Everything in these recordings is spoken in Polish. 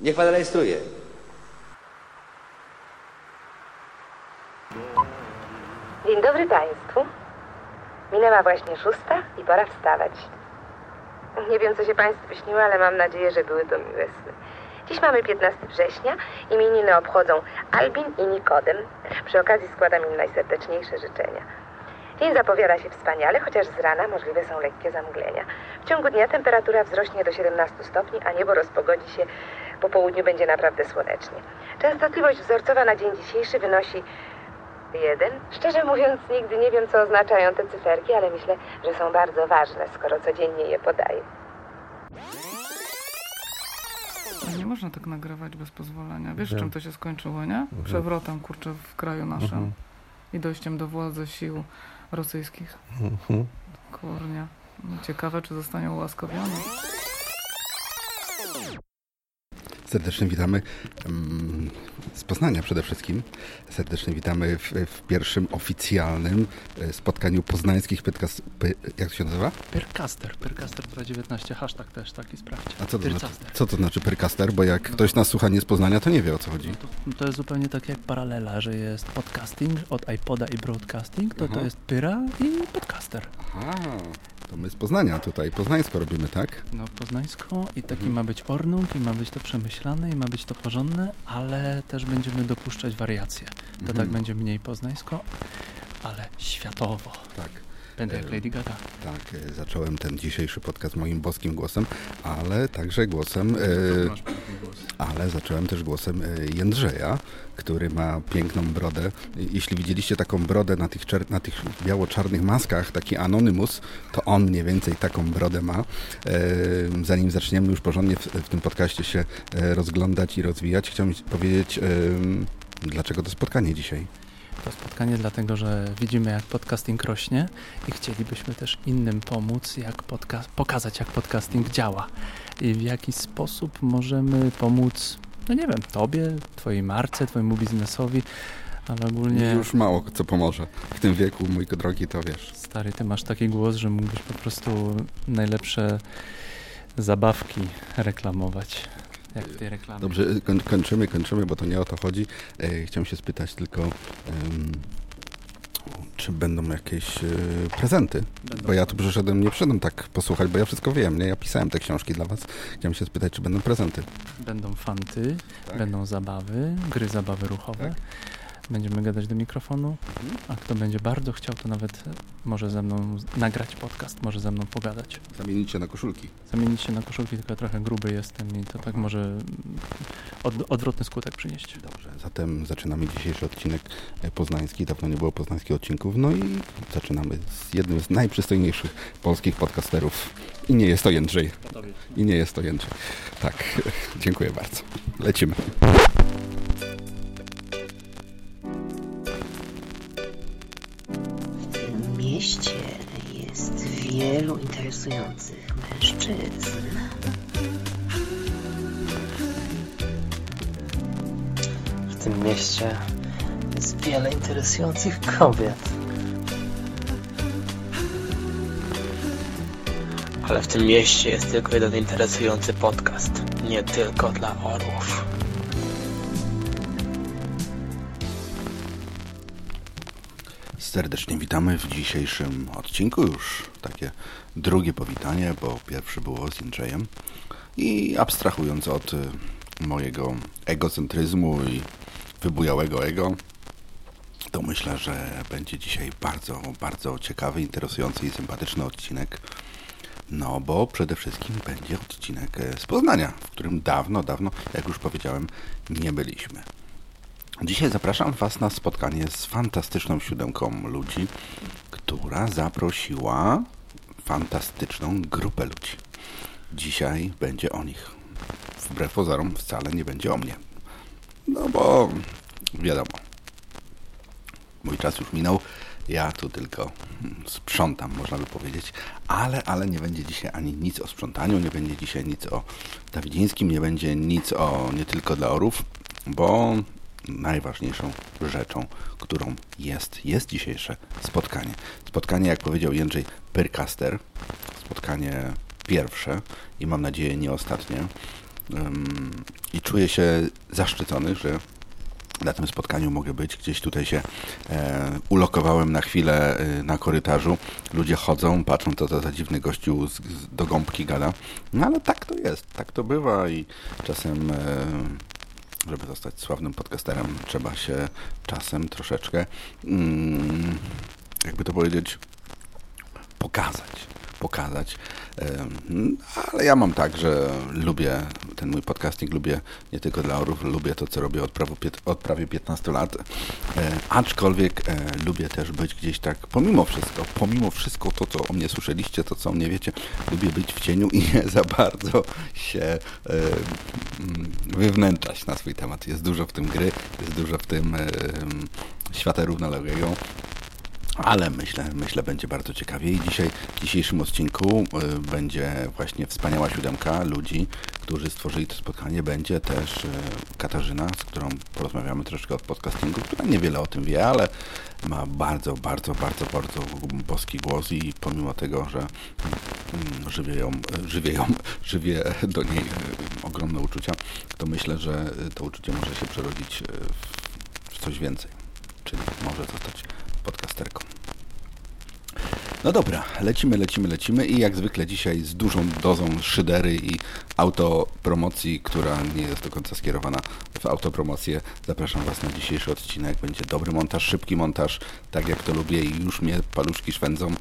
Niech pan rejestruje. Dzień dobry Państwu. Minęła właśnie szósta i pora wstawać. Nie wiem, co się Państwu śniło, ale mam nadzieję, że były to miłe sny. Dziś mamy 15 września. Imieniny obchodzą Albin i Nikodem. Przy okazji składam im najserdeczniejsze życzenia. Dzień zapowiada się wspaniale, chociaż z rana możliwe są lekkie zamglenia. W ciągu dnia temperatura wzrośnie do 17 stopni, a niebo rozpogodzi się. Po południu będzie naprawdę słonecznie. Częstotliwość wzorcowa na dzień dzisiejszy wynosi jeden. Szczerze mówiąc, nigdy nie wiem, co oznaczają te cyferki, ale myślę, że są bardzo ważne, skoro codziennie je podaję. Nie można tak nagrywać bez pozwolenia. Wiesz, czym to się skończyło, nie? Przewrotem, kurczę, w kraju naszym. I dojściem do władzy sił rosyjskich. Kurnia. Ciekawe, czy zostanie ułaskawiony. Serdecznie witamy z Poznania przede wszystkim. Serdecznie witamy w, w pierwszym oficjalnym e, spotkaniu poznańskich podcast... Jak to się nazywa? Percaster, Percaster 19, hashtag też taki sprawdź. A co to, znaczy, co to znaczy percaster? Bo jak ktoś nas słucha nie z Poznania, to nie wie o co chodzi. No to, to jest zupełnie tak jak paralela, że jest podcasting od iPoda i broadcasting, to Aha. to jest Pyra i podcaster. Aha, to my z Poznania tutaj, poznańsko robimy, tak? No poznańsko i taki Mhm. ma być ornung i ma być to przemyślane i ma być to porządne, ale też będziemy dopuszczać wariacje. To Mhm. tak będzie mniej poznańsko, ale światowo. Tak. Będę jak Lady Gaga. Tak, e, zacząłem ten dzisiejszy podcast moim boskim głosem, ale także głosem, e, głos. ale zacząłem też głosem e, Jędrzeja, który ma piękną brodę. Jeśli widzieliście taką brodę na tych, na tych biało-czarnych maskach, taki Anonymous, to on mniej więcej taką brodę ma. Zanim zaczniemy już porządnie w, w tym podcaście się rozglądać i rozwijać, chciałbym powiedzieć, dlaczego to spotkanie dzisiaj. To spotkanie dlatego, że widzimy jak podcasting rośnie i chcielibyśmy też innym pomóc, jak pokazać jak podcasting działa i w jaki sposób możemy pomóc, no nie wiem, tobie, twojej marce, twojemu biznesowi, ale ogólnie Już mało co pomoże. W tym wieku, mój drogi, to wiesz. stary, ty masz taki głos, że mógłbyś po prostu najlepsze zabawki reklamować, jak w tej reklamie. Dobrze, koń, kończymy, kończymy, bo to nie o to chodzi. E, chciałem się spytać tylko, em, czy będą jakieś e, prezenty? Bo ja tu przyszedłem, nie przyszedłem tak posłuchać, bo ja wszystko wiem, nie? Ja pisałem te książki dla was. Chciałem się spytać, czy będą prezenty. Będą fanty, Tak. będą zabawy, gry zabawy ruchowe. Tak. Będziemy gadać do mikrofonu, Mhm. a kto będzie bardzo chciał, to nawet może ze mną nagrać podcast, może ze mną pogadać. Zamienić się na koszulki. Zamienić się na koszulki, tylko trochę gruby jestem i to tak może mm, od, odwrotny skutek przynieść. Dobrze, zatem zaczynamy dzisiejszy odcinek e, poznański. Dawno nie było poznańskich odcinków. No i zaczynamy z jednym z najprzystojniejszych polskich podcasterów. I nie jest to Jędrzej. I nie jest to Jędrzej. Tak, dziękuję bardzo. Lecimy. Mieście jest wielu interesujących mężczyzn. W tym mieście jest wiele interesujących kobiet. Ale w tym mieście jest tylko jeden interesujący podcast. Nie tylko dla orłów. Serdecznie witamy w dzisiejszym odcinku. Już takie drugie powitanie, bo pierwszy było z Jędrzejem. I abstrahując od y, mojego egocentryzmu i wybujałego ego, to myślę, że będzie dzisiaj bardzo, bardzo ciekawy, interesujący i sympatyczny odcinek. No, bo przede wszystkim będzie odcinek e, z Poznania, w którym dawno, dawno, jak już powiedziałem, nie byliśmy. Dzisiaj zapraszam Was na spotkanie z fantastyczną siódemką ludzi, która zaprosiła fantastyczną grupę ludzi. Dzisiaj będzie o nich. Wbrew pozorom wcale nie będzie o mnie. No bo wiadomo, mój czas już minął. Ja tu tylko hmm, sprzątam, można by powiedzieć, ale, ale nie będzie dzisiaj ani nic o sprzątaniu, nie będzie dzisiaj nic o Dawidzińskim, nie będzie nic o nie tylko dla orów, bo najważniejszą rzeczą, którą jest, jest dzisiejsze spotkanie. Spotkanie, jak powiedział Jędrzej Pyrkaster, spotkanie pierwsze i mam nadzieję nie ostatnie. I czuję się zaszczycony, że na tym spotkaniu mogę być. Gdzieś tutaj się e, ulokowałem na chwilę e, na korytarzu. Ludzie chodzą, patrzą, co to za dziwny gościu z, z, do gąbki gada. No ale tak to jest, tak to bywa i czasem, e, żeby zostać sławnym podcasterem, trzeba się czasem troszeczkę, mm, jakby to powiedzieć, pokazać pokazać. Ale ja mam tak, że lubię ten mój podcasting, lubię nie tylko dla orów, lubię to, co robię od, od prawie 15 lat. E, aczkolwiek e, lubię też być gdzieś tak, pomimo wszystko, pomimo wszystko to, co o mnie słyszeliście, to, co o mnie wiecie, lubię być w cieniu i nie za bardzo się e, wywnętrzać na swój temat. Jest dużo w tym gry, jest dużo w tym świata równoległego ale myślę, myślę będzie bardzo ciekawie i dzisiaj w dzisiejszym odcinku y, będzie właśnie wspaniała siódemka ludzi, którzy stworzyli to spotkanie. Będzie też y, Katarzyna, z którą porozmawiamy troszkę o podcastingu, która niewiele o tym wie, ale ma bardzo, bardzo, bardzo, bardzo boski głos i pomimo tego, że mm, żywie ją, żywie ją, żywie do niej y, ogromne uczucia, to myślę, że to uczucie może się przerodzić w coś więcej, czyli może zostać podcasterką. No dobra, lecimy, lecimy, lecimy i jak zwykle dzisiaj z dużą dozą szydery i autopromocji, która nie jest do końca skierowana w autopromocję. Zapraszam Was na dzisiejszy odcinek. Będzie dobry montaż, szybki montaż, tak jak to lubię i już mnie paluszki szwędzą e,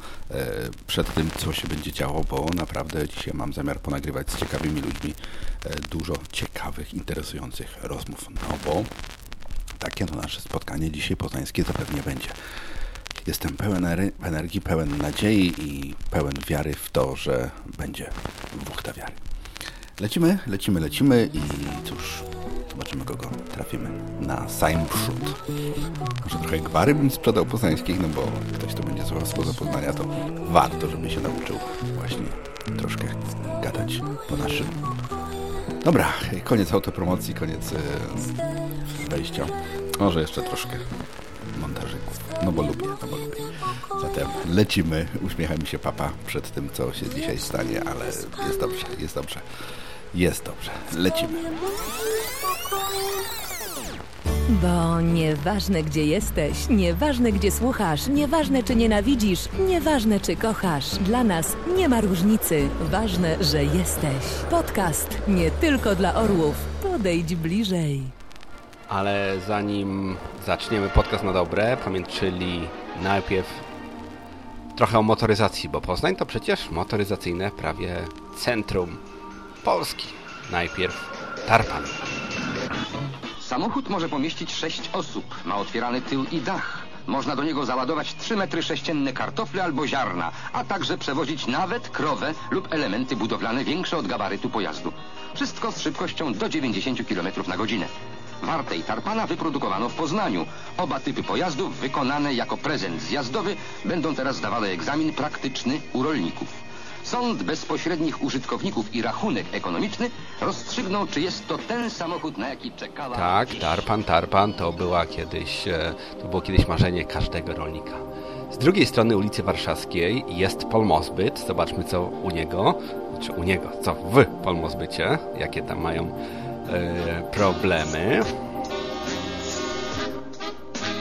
przed tym, co się będzie działo, bo naprawdę dzisiaj mam zamiar ponagrywać z ciekawymi ludźmi e, dużo ciekawych, interesujących rozmów. No bo takie to nasze spotkanie dzisiaj poznańskie zapewnie będzie. Jestem pełen energii, pełen nadziei i pełen wiary w to, że będzie wuchta wiary. Lecimy, lecimy, lecimy i cóż, zobaczymy kogo trafimy na sam przód. Może trochę gwary bym sprzedał poznańskich, no bo ktoś to będzie słuchał spoza Poznania, to warto, żeby się nauczył właśnie troszkę gadać po naszym. Dobra, koniec autopromocji, koniec e, wejścia. Może jeszcze troszkę montażyków. No bo lubię, no bo lubię. Zatem lecimy, uśmiechamy się papa przed tym, co się dzisiaj stanie, ale jest dobrze, jest dobrze. Jest dobrze. Lecimy. Bo nieważne gdzie jesteś, nieważne gdzie słuchasz, nieważne czy nienawidzisz, nieważne czy kochasz, dla nas nie ma różnicy. Ważne, że jesteś. Podcast nie tylko dla orłów. Podejdź bliżej. Ale zanim zaczniemy podcast na dobre, pamiętczyli najpierw trochę o motoryzacji, bo Poznań to przecież motoryzacyjne prawie centrum Polski. Najpierw Tarpan. Samochód może pomieścić sześć osób. Ma otwierany tył i dach. Można do niego załadować 3 metry sześcienne kartofle albo ziarna, a także przewozić nawet krowę lub elementy budowlane większe od gabarytu pojazdu. Wszystko z szybkością do 90 km na godzinę. Wartej Tarpana wyprodukowano w Poznaniu. Oba typy pojazdów, wykonane jako prezent zjazdowy, będą teraz zdawały egzamin praktyczny u rolników. Sąd bezpośrednich użytkowników i rachunek ekonomiczny rozstrzygną, czy jest to ten samochód, na jaki czekała... Tak, Tarpan, Tarpan to była kiedyś, e, to było kiedyś marzenie każdego rolnika. Z drugiej strony ulicy Warszawskiej jest Polmozbyt. Zobaczmy, co u niego, czy u niego, co w Polmozbycie, jakie tam mają problemy.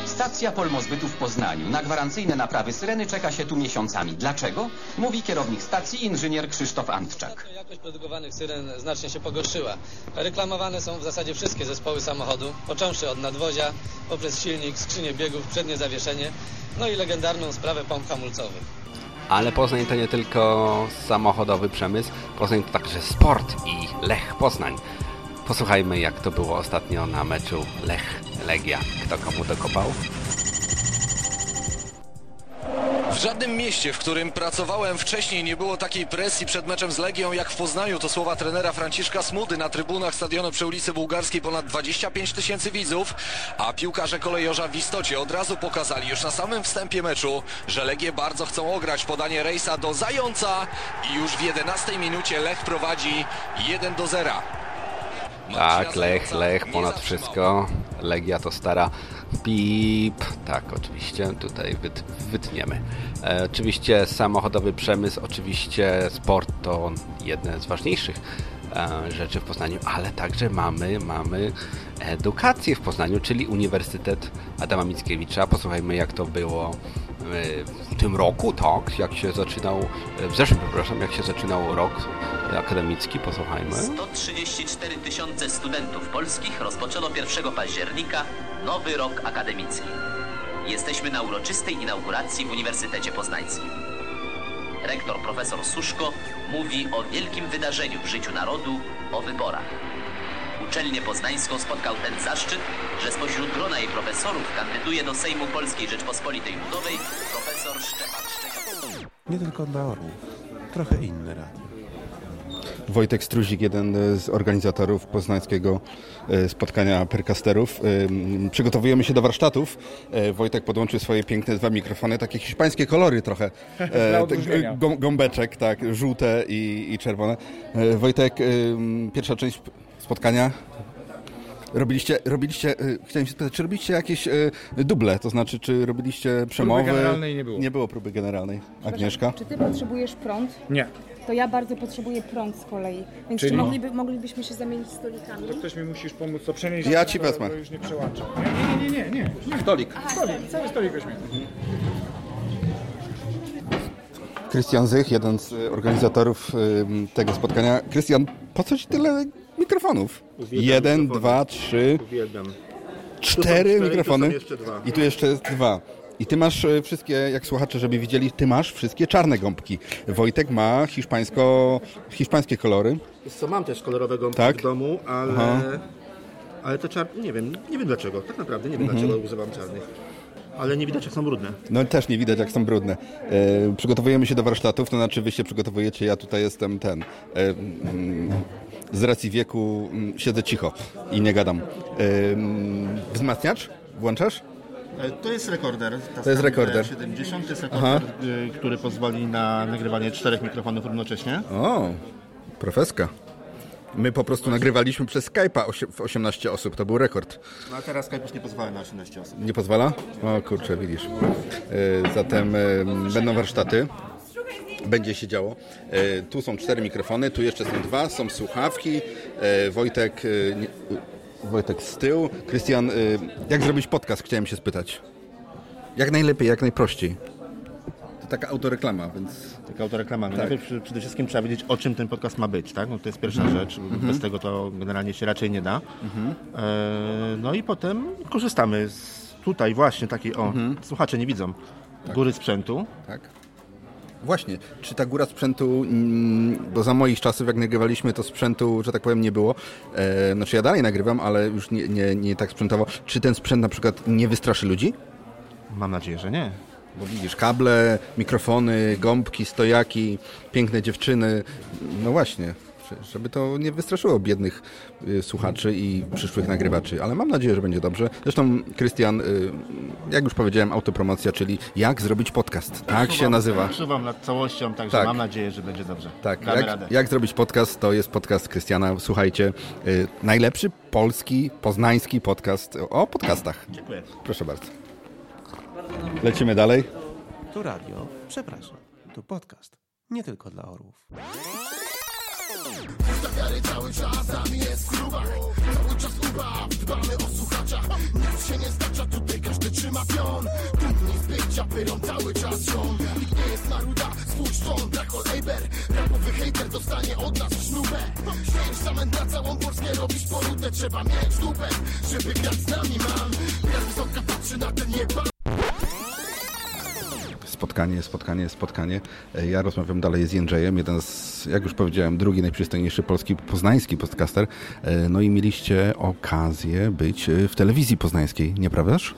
Stacja Polmozbytu w Poznaniu. Na gwarancyjne naprawy syreny czeka się tu miesiącami. Dlaczego? Mówi kierownik stacji, inżynier Krzysztof Antczak. Jakość produkowanych syren znacznie się pogorszyła. Reklamowane są w zasadzie wszystkie zespoły samochodu, począwszy od nadwozia, poprzez silnik, skrzynię biegów, przednie zawieszenie, no i legendarną sprawę pomp hamulcowych. Ale Poznań to nie tylko samochodowy przemysł, Poznań to także sport i Lech Poznań. Posłuchajmy, jak to było ostatnio na meczu Lech-Legia. Kto komu dokopał? W żadnym mieście, w którym pracowałem wcześniej, nie było takiej presji przed meczem z Legią jak w Poznaniu. To słowa trenera Franciszka Smudy. Na trybunach stadionu przy ulicy Bułgarskiej ponad 25 tysięcy widzów, a piłkarze kolejorza w istocie od razu pokazali już na samym wstępie meczu, że Legie bardzo chcą ograć podanie Rejsa do Zająca i już w 11 minucie Lech prowadzi 1 do 0. Tak, Lech, Lech, ponad wszystko. Legia to stara pip. Tak, oczywiście, tutaj wyt, wytniemy. E, oczywiście samochodowy przemysł, oczywiście sport to jedne z ważniejszych e, rzeczy w Poznaniu, ale także mamy, mamy edukację w Poznaniu, czyli Uniwersytet Adama Mickiewicza. Posłuchajmy, jak to było w tym roku, tak, jak się zaczynał, w zeszłym, przepraszam, jak się zaczynał rok akademicki, posłuchajmy. 134 tysiące studentów polskich rozpoczęło 1 października nowy rok akademicki. Jesteśmy na uroczystej inauguracji w Uniwersytecie Poznańskim. Rektor profesor Suszko mówi o wielkim wydarzeniu w życiu narodu, o wyborach. Uczelnię poznańską spotkał ten zaszczyt, że spośród grona jej profesorów kandyduje do Sejmu Polskiej Rzeczpospolitej Ludowej profesor Szczepan Szczepan. Nie tylko dla orłów, trochę inne radio. Wojtek Struzik, jeden z organizatorów poznańskiego e, spotkania perkasterów. E, przygotowujemy się do warsztatów. E, Wojtek podłączył swoje piękne dwa mikrofony, takie hiszpańskie kolory trochę. Gą, gąbeczek, tak, żółte i, i czerwone. Wojtek, pierwsza część spotkania Robiliście, robiliście chciałem się spytać, czy robiliście jakieś duble, to znaczy, czy robiliście przemowy? Próby generalnej nie było. Nie było próby generalnej. Agnieszka? Czy ty potrzebujesz prąd? Nie. To ja bardzo potrzebuję prąd z kolei. Więc Czyli? czy mogliby, moglibyśmy się zamienić stolikami? To ktoś mi musisz pomóc to przenieść. Ja ci wezmę. już nie przełączam. Nie, nie, nie, nie, nie. nie. Stolik. Stolik, cały stolik weźmie. Krystian Zych, jeden z y, organizatorów y, tego spotkania. Krystian, po co ci tyle mikrofonów? Uwielbiam jeden, mikrofony. dwa, trzy, Uwielbiam. cztery cztery, mikrofony. tu są jeszcze dwa. I tu jeszcze jest dwa. I ty masz y, wszystkie, jak słuchacze, żeby widzieli, ty masz wszystkie czarne gąbki. Wojtek ma hiszpańsko, hiszpańskie kolory. Wiesz co, mam też kolorowego Tak? w domu, ale... Aha. Ale te czarne, nie wiem, nie wiem dlaczego. Tak naprawdę nie wiem Mhm. dlaczego używam czarnych. Ale nie widać jak są brudne. No też nie widać, jak są brudne. E, przygotowujemy się do warsztatów, to znaczy wy się przygotowujecie, ja tutaj jestem ten. E, mm, z racji wieku mm, siedzę cicho i nie gadam. Wzmacniacz? Włączasz? E, To jest rekorder. To jest rekorder. 70 to jest Aha. rekorder, y, który pozwoli na nagrywanie czterech mikrofonów równocześnie. O, profeska. My po prostu nagrywaliśmy przez Skype'a osie- w 18 osób, to był rekord. No a teraz Skype już nie pozwala na 18 osób. Nie pozwala? O kurczę, widzisz. E, Zatem będą warsztaty. Będzie się działo. E, Tu są cztery mikrofony, tu jeszcze są dwa, są słuchawki. E, Wojtek, e, Wojtek z tyłu. Krystian, jak zrobić podcast? Chciałem się spytać. Jak najlepiej, jak najprościej. To taka autoreklama, więc... Taka autoreklama. Tak. Najpierw przede wszystkim trzeba wiedzieć, o czym ten podcast ma być, tak? No to jest pierwsza Mhm. rzecz. Mhm. Bez tego to generalnie się raczej nie da. Mhm. E, no i potem korzystamy z tutaj właśnie takiej, o, słuchacze nie widzą, góry sprzętu. Tak. Właśnie, czy ta góra sprzętu, mm, bo za moich czasów, jak nagrywaliśmy, to sprzętu, że tak powiem, nie było. E, znaczy ja dalej nagrywam, ale już nie, nie, nie tak sprzętowo. Czy ten sprzęt na przykład nie wystraszy ludzi? Mam nadzieję, że nie. Bo widzisz, kable, mikrofony, gąbki, stojaki, piękne dziewczyny. No właśnie, żeby to nie wystraszyło biednych y, słuchaczy i przyszłych nagrywaczy, ale mam nadzieję, że będzie dobrze. Zresztą, Krystian, y, jak już powiedziałem, autopromocja, czyli jak zrobić podcast. Tak się nazywa. Czuwam nad całością, także Tak. mam nadzieję, że będzie dobrze. Tak, Damy jak, radę. jak zrobić podcast, to jest podcast Krystiana. Słuchajcie, y, najlepszy polski, poznański podcast o podcastach. Dziękuję. Proszę bardzo. Lecimy dalej. Tu radio, przepraszam, tu podcast. Nie tylko dla orłów. Stawiary cały czas, nami jest gruba. Cały czas ubaw, dbamy o słuchacza. Nic się nie zdarza, tutaj każdy trzyma pion. Dumni z bycia pyrą cały czas ziom Nikt nie jest maruda, spójrz ton, Draco Leiber Rapowy hejter dostanie od nas sznubę Śmierć zamędra całą Polskę, robisz porudę Trzeba mieć dupę, żeby grać z nami mam. Jak wysoka patrzy na ten nieba Spotkanie, spotkanie, spotkanie. E, Ja rozmawiam dalej z Jędrzejem, jeden z, jak już powiedziałem, drugi najprzystojniejszy polski, poznański podcaster. E, No i mieliście okazję być e, w telewizji poznańskiej, nieprawdaż?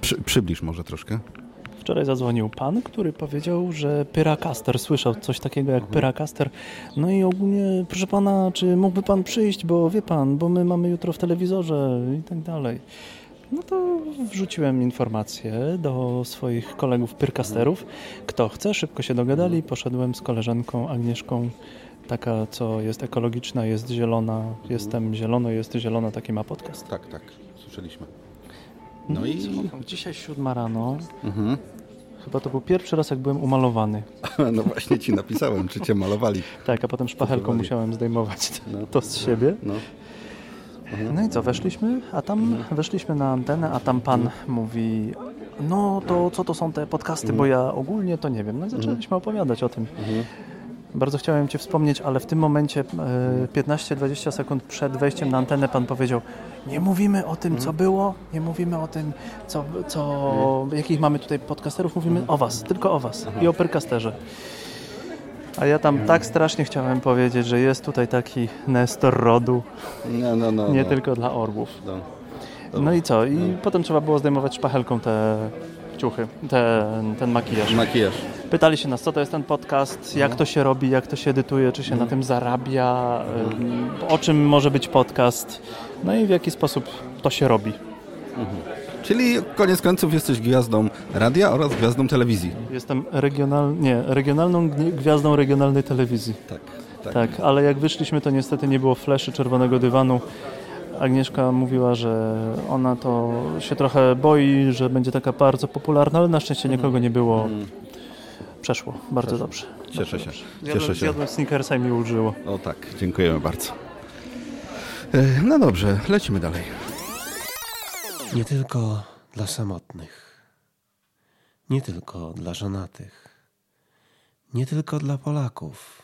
Przy, przybliż może troszkę. Wczoraj zadzwonił pan, który powiedział, że Pyracaster słyszał coś takiego jak Pyracaster. No i ogólnie, proszę pana, czy mógłby pan przyjść, bo wie pan, bo my mamy jutro w telewizorze i tak dalej. No to wrzuciłem informację do swoich kolegów Pyrcasterów. Kto chce, szybko się dogadali. Poszedłem z koleżanką Agnieszką, taka co jest ekologiczna, jest zielona. Jestem zielono, jest zielona, taki ma podcast. Tak, tak, słyszeliśmy. No i co? dzisiaj siódma rano. Mhm. Chyba to był pierwszy raz, jak byłem umalowany. No właśnie ci napisałem, czy cię malowali. Tak, a potem szpachelką musiałem zdejmować to z siebie. No. No i co, weszliśmy, a tam weszliśmy na antenę, a tam pan mówi, no to co to są te podcasty, bo ja ogólnie to nie wiem. No i zaczęliśmy opowiadać o tym. Bardzo chciałem Cię wspomnieć, ale w tym momencie e, 15-20 sekund przed wejściem na antenę Pan powiedział nie mówimy o tym, co było, nie mówimy o tym, co, co, jakich mamy tutaj podcasterów, mówimy o Was, tylko o Was i o perkasterze. A ja tam tak strasznie chciałem powiedzieć, że jest tutaj taki Nestor rodu, No, no, no. nie no. tylko dla orłów. No. No i co? I potem trzeba było zdejmować szpachelką te ciuchy, ten, ten makijaż. Makijaż. Pytali się nas, co to jest ten podcast, jak to się robi, jak to się edytuje, czy się na tym zarabia, o czym może być podcast, no i w jaki sposób to się robi. Czyli koniec końców jesteś gwiazdą radia oraz gwiazdą telewizji. Jestem regional, nie, regionalną gwiazdą regionalnej telewizji. Tak, tak. ale jak wyszliśmy, to niestety nie było fleszy czerwonego dywanu. Agnieszka mówiła, że ona to się trochę boi, że będzie taka bardzo popularna, ale na szczęście nikogo nie było. Przeszło, bardzo dobrze. Cieszę Bardzo się. dobrze. Cieszę się. zjadłem sneakersa i mi ulżyło. O tak, dziękujemy bardzo. E, No dobrze, lecimy dalej. Nie tylko dla samotnych, nie tylko dla żonatych, nie tylko dla Polaków,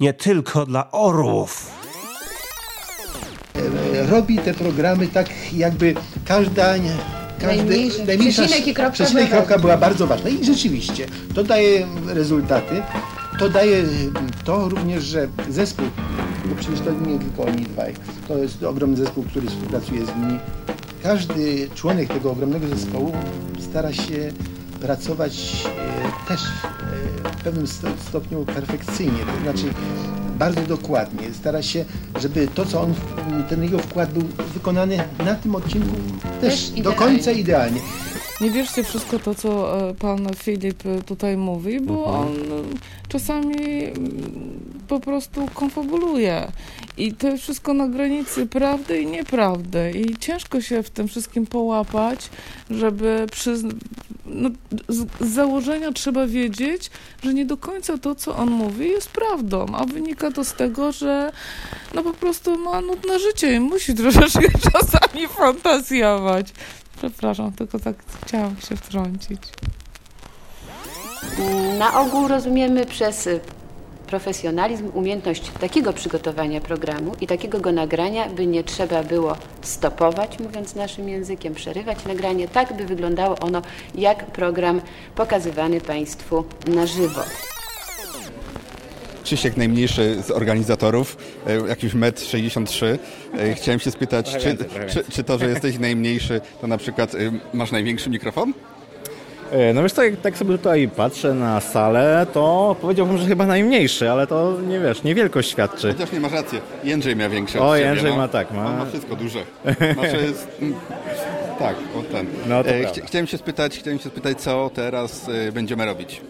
nie tylko dla orłów. robi te programy tak jakby każda... Każdy, Najmniejszy przecinek i kropka przecinek i była kropka była bardzo ważna. I rzeczywiście, to daje rezultaty. To daje to również, że zespół, bo przecież to nie tylko oni dwaj, to jest ogromny zespół, który współpracuje z nimi. Każdy członek tego ogromnego zespołu stara się pracować e, też e, w pewnym sto- stopniu perfekcyjnie, to znaczy bardzo dokładnie. Stara się, żeby to, co on, ten jego wkład był wykonany na tym odcinku też, Też do końca idealnie. Nie wierzcie wszystko to, co e, pan Filip e, tutaj mówi, bo Mhm. on e, czasami po prostu konfabuluje. I to jest wszystko na granicy prawdy i nieprawdy. I ciężko się w tym wszystkim połapać, żeby przyzn- no, z, z założenia trzeba wiedzieć, że nie do końca to, co on mówi, jest prawdą, a wynika to z tego, że no po prostu ma nudne życie i musi troszeczkę czasami fantazjować. Przepraszam, tylko tak chciałam się wtrącić. Na ogół rozumiemy przez profesjonalizm umiejętność takiego przygotowania programu i takiego go nagrania, by nie trzeba było stopować, mówiąc naszym językiem, przerywać nagranie, tak by wyglądało ono jak program pokazywany Państwu na żywo. Krzysiek, najmniejszy z organizatorów, e, jakiś metr 63. E, Chciałem się spytać, czy, czy, czy to, że jesteś najmniejszy, to na przykład e, masz największy mikrofon? No wiesz co, jak tak sobie tutaj patrzę na salę, to powiedziałbym, że chyba najmniejszy, ale to nie wiesz, nie wielkość świadczy. Chociaż nie masz rację. Jędrzej miał większy O, Jędrzej no. ma tak, ma- On ma wszystko duże. Znaczy jest... mm, Tak, o ten. No to E, chciałem się spytać, chciałem się spytać, co teraz będziemy robić.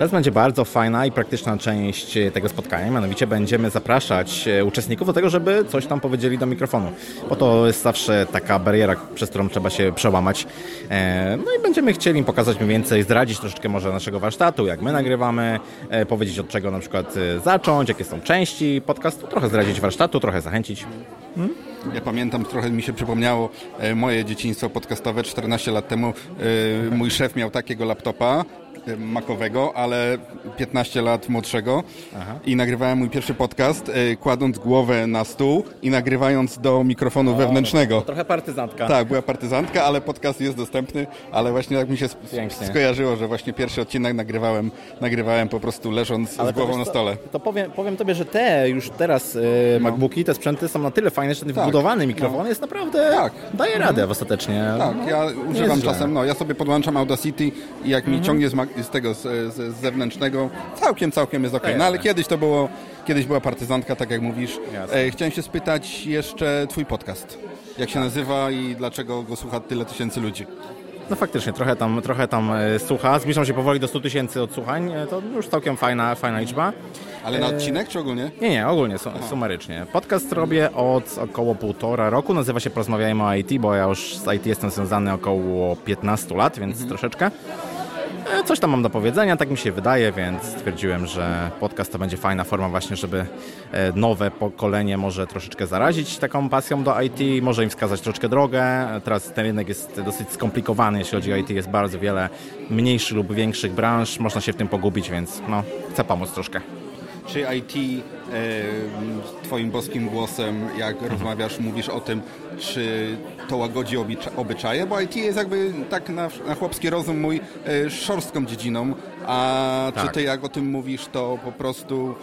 Teraz będzie bardzo fajna i praktyczna część e, tego spotkania, mianowicie będziemy zapraszać e, uczestników do tego, żeby coś tam powiedzieli do mikrofonu, bo to jest zawsze taka bariera, przez którą trzeba się przełamać. E, No i będziemy chcieli im pokazać mniej więcej, zdradzić troszeczkę może naszego warsztatu, jak my nagrywamy, powiedzieć od czego na przykład zacząć, jakie są części podcastu, trochę zdradzić warsztatu, trochę zachęcić. Ja pamiętam, trochę mi się przypomniało moje dzieciństwo podcastowe 14 lat temu. Mój szef miał takiego laptopa makowego, ale 15 lat młodszego i nagrywałem mój pierwszy podcast, e, kładąc głowę na stół i nagrywając do mikrofonu wewnętrznego. Trochę partyzantka. Tak, była partyzantka, ale podcast jest dostępny, ale właśnie tak mi się Pięknie. skojarzyło, że właśnie pierwszy odcinek nagrywałem, nagrywałem po prostu leżąc z to głową na stole. To powiem, powiem tobie, że te już teraz e, MacBooki, te sprzęty są na tyle fajne, że ten Tak. wbudowany mikrofon No. jest naprawdę daje Mhm. radę ostatecznie. Tak, No, ja używam czasem, no ja sobie podłączam Audacity i jak mi Mhm. ciągnie z, z tego, z, z, zewnętrznego, całkiem, całkiem jest ok. No ale kiedyś to było, kiedyś była partyzantka, tak jak mówisz. Jasne. E, chciałem się spytać jeszcze twój podcast. Jak się nazywa i dlaczego go słucha tyle tysięcy ludzi? No faktycznie, trochę tam, trochę tam e, słucha. Zbliżam się powoli do 100 tysięcy odsłuchań. E, To już całkiem fajna, fajna liczba. Ale na odcinek czy ogólnie? Nie, nie, ogólnie, su- sumarycznie. Podcast robię od około półtora roku. Nazywa się Porozmawiajmy o IT, bo ja już z IT jestem związany około 15 lat, więc troszeczkę. E, coś tam mam do powiedzenia, tak mi się wydaje, więc stwierdziłem, że podcast to będzie fajna forma właśnie, żeby e, nowe pokolenie może troszeczkę zarazić taką pasją do IT, może im wskazać troszeczkę drogę. Teraz ten rynek jest dosyć skomplikowany, jeśli chodzi o IT, jest bardzo wiele mniejszych lub większych branż, można się w tym pogubić, więc no, chcę pomóc troszkę. Czy IT twoim boskim głosem, jak Mhm. rozmawiasz, mówisz o tym, czy to łagodzi obyczaje? Bo IT jest jakby tak na, na chłopski rozum mój e, szorstką dziedziną, a czy Tak. ty jak o tym mówisz, to po prostu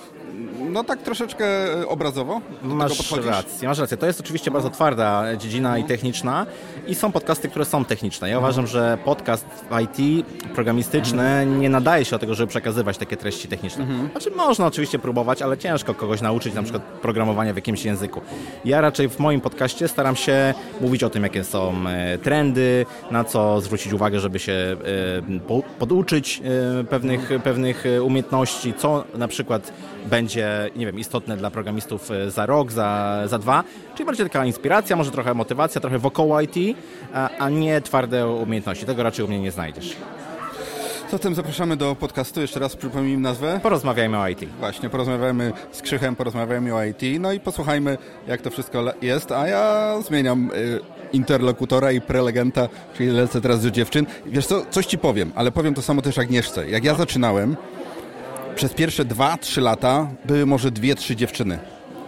no tak troszeczkę e, obrazowo Masz rację, masz rację. To jest oczywiście bardzo twarda dziedzina i techniczna i są podcasty, które są techniczne. Ja uważam, że podcast IT programistyczny nie nadaje się do tego, żeby przekazywać takie treści techniczne. Znaczy można oczywiście próbować, ale ciężko kogoś nauczyć na przykład programowania w jakimś języku. Ja raczej w moim podcaście staram się mówić o tym, jakie są e, trendy, na co zwrócić uwagę, żeby się e, po- poduczyć pewnych, pewnych umiejętności, co na przykład będzie, nie wiem, istotne dla programistów e, za rok, za, za dwa. Czyli bardziej taka inspiracja, może trochę motywacja, trochę wokoło IT, a, a nie twarde umiejętności. Tego raczej u mnie nie znajdziesz. Zatem zapraszamy do podcastu. Jeszcze raz przypomnijmy nazwę. Porozmawiajmy o IT. Właśnie, porozmawiajmy z Krzychem, porozmawiajmy o IT, no i posłuchajmy, jak to wszystko jest, a ja zmieniam y, interlokutora i prelegenta, czyli lecę teraz do dziewczyn. Wiesz co, coś ci powiem, ale powiem to samo też Agnieszce. Jak ja zaczynałem, przez pierwsze 2-3 lata były może dwie, trzy dziewczyny.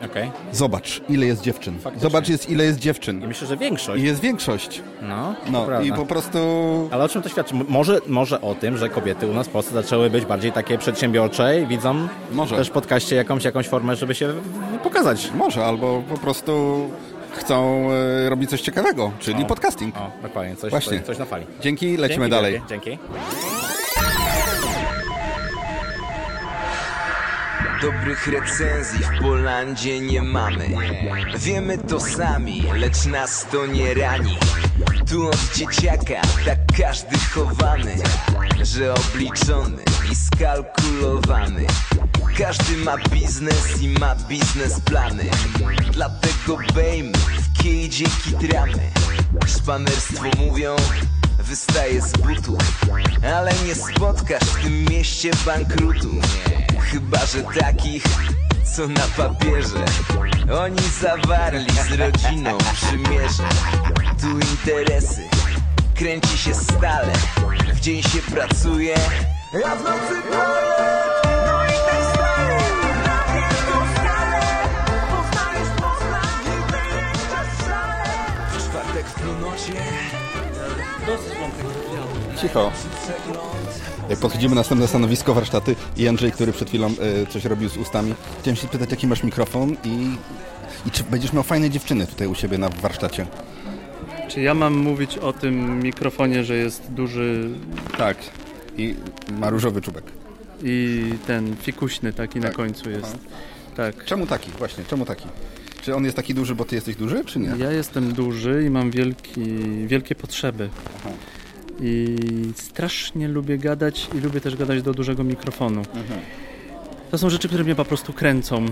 Okej. Zobacz, ile jest dziewczyn. Zobacz, jest, ile jest dziewczyn. I myślę, że większość. I jest większość. No, No, i po prostu... Ale o czym to świadczy? Może, może o tym, że kobiety u nas w Polsce zaczęły być bardziej takie przedsiębiorcze i widzą Może. też w podcaście jakąś, jakąś formę, żeby się pokazać. Może, albo po prostu chcą e, robić coś ciekawego, czyli O. podcasting. O, dokładnie, coś, Właśnie. coś, coś na fali. Dzięki, lecimy Dzięki dalej. wielkie, Dzięki. Dobrych recenzji w Polandzie nie mamy. Wiemy to sami, lecz nas to nie rani. Tu od dzieciaka tak każdy chowany Że obliczony i skalkulowany. Każdy ma biznes i ma biznesplany. Dlatego bejmy w kiedzie kitramy Szpanerstwo mówią wystaje z butów Ale nie spotkasz w tym mieście bankrutu. Chyba, że takich, co na papierze Oni zawarli z rodziną przymierze Tu interesy, kręci się stale W dzień się pracuje, a w nocy Dosyć mam tego Cicho. Jak podchodzimy na następne stanowisko, warsztaty i Andrzej, który przed chwilą e, coś robił z ustami. Chciałem się spytać, jaki masz mikrofon i, i czy będziesz miał fajne dziewczyny tutaj u siebie na warsztacie? Czy ja mam mówić o tym mikrofonie, że jest duży... Tak. I ma różowy czubek. I ten fikuśny taki na końcu jest. Tak. Czemu taki? Właśnie, czemu taki? Czy on jest taki duży, bo ty jesteś duży, czy nie? Ja jestem duży i mam wielki, wielkie potrzeby. I strasznie lubię gadać i lubię też gadać do dużego mikrofonu. Mhm. To są rzeczy, które mnie po prostu kręcą.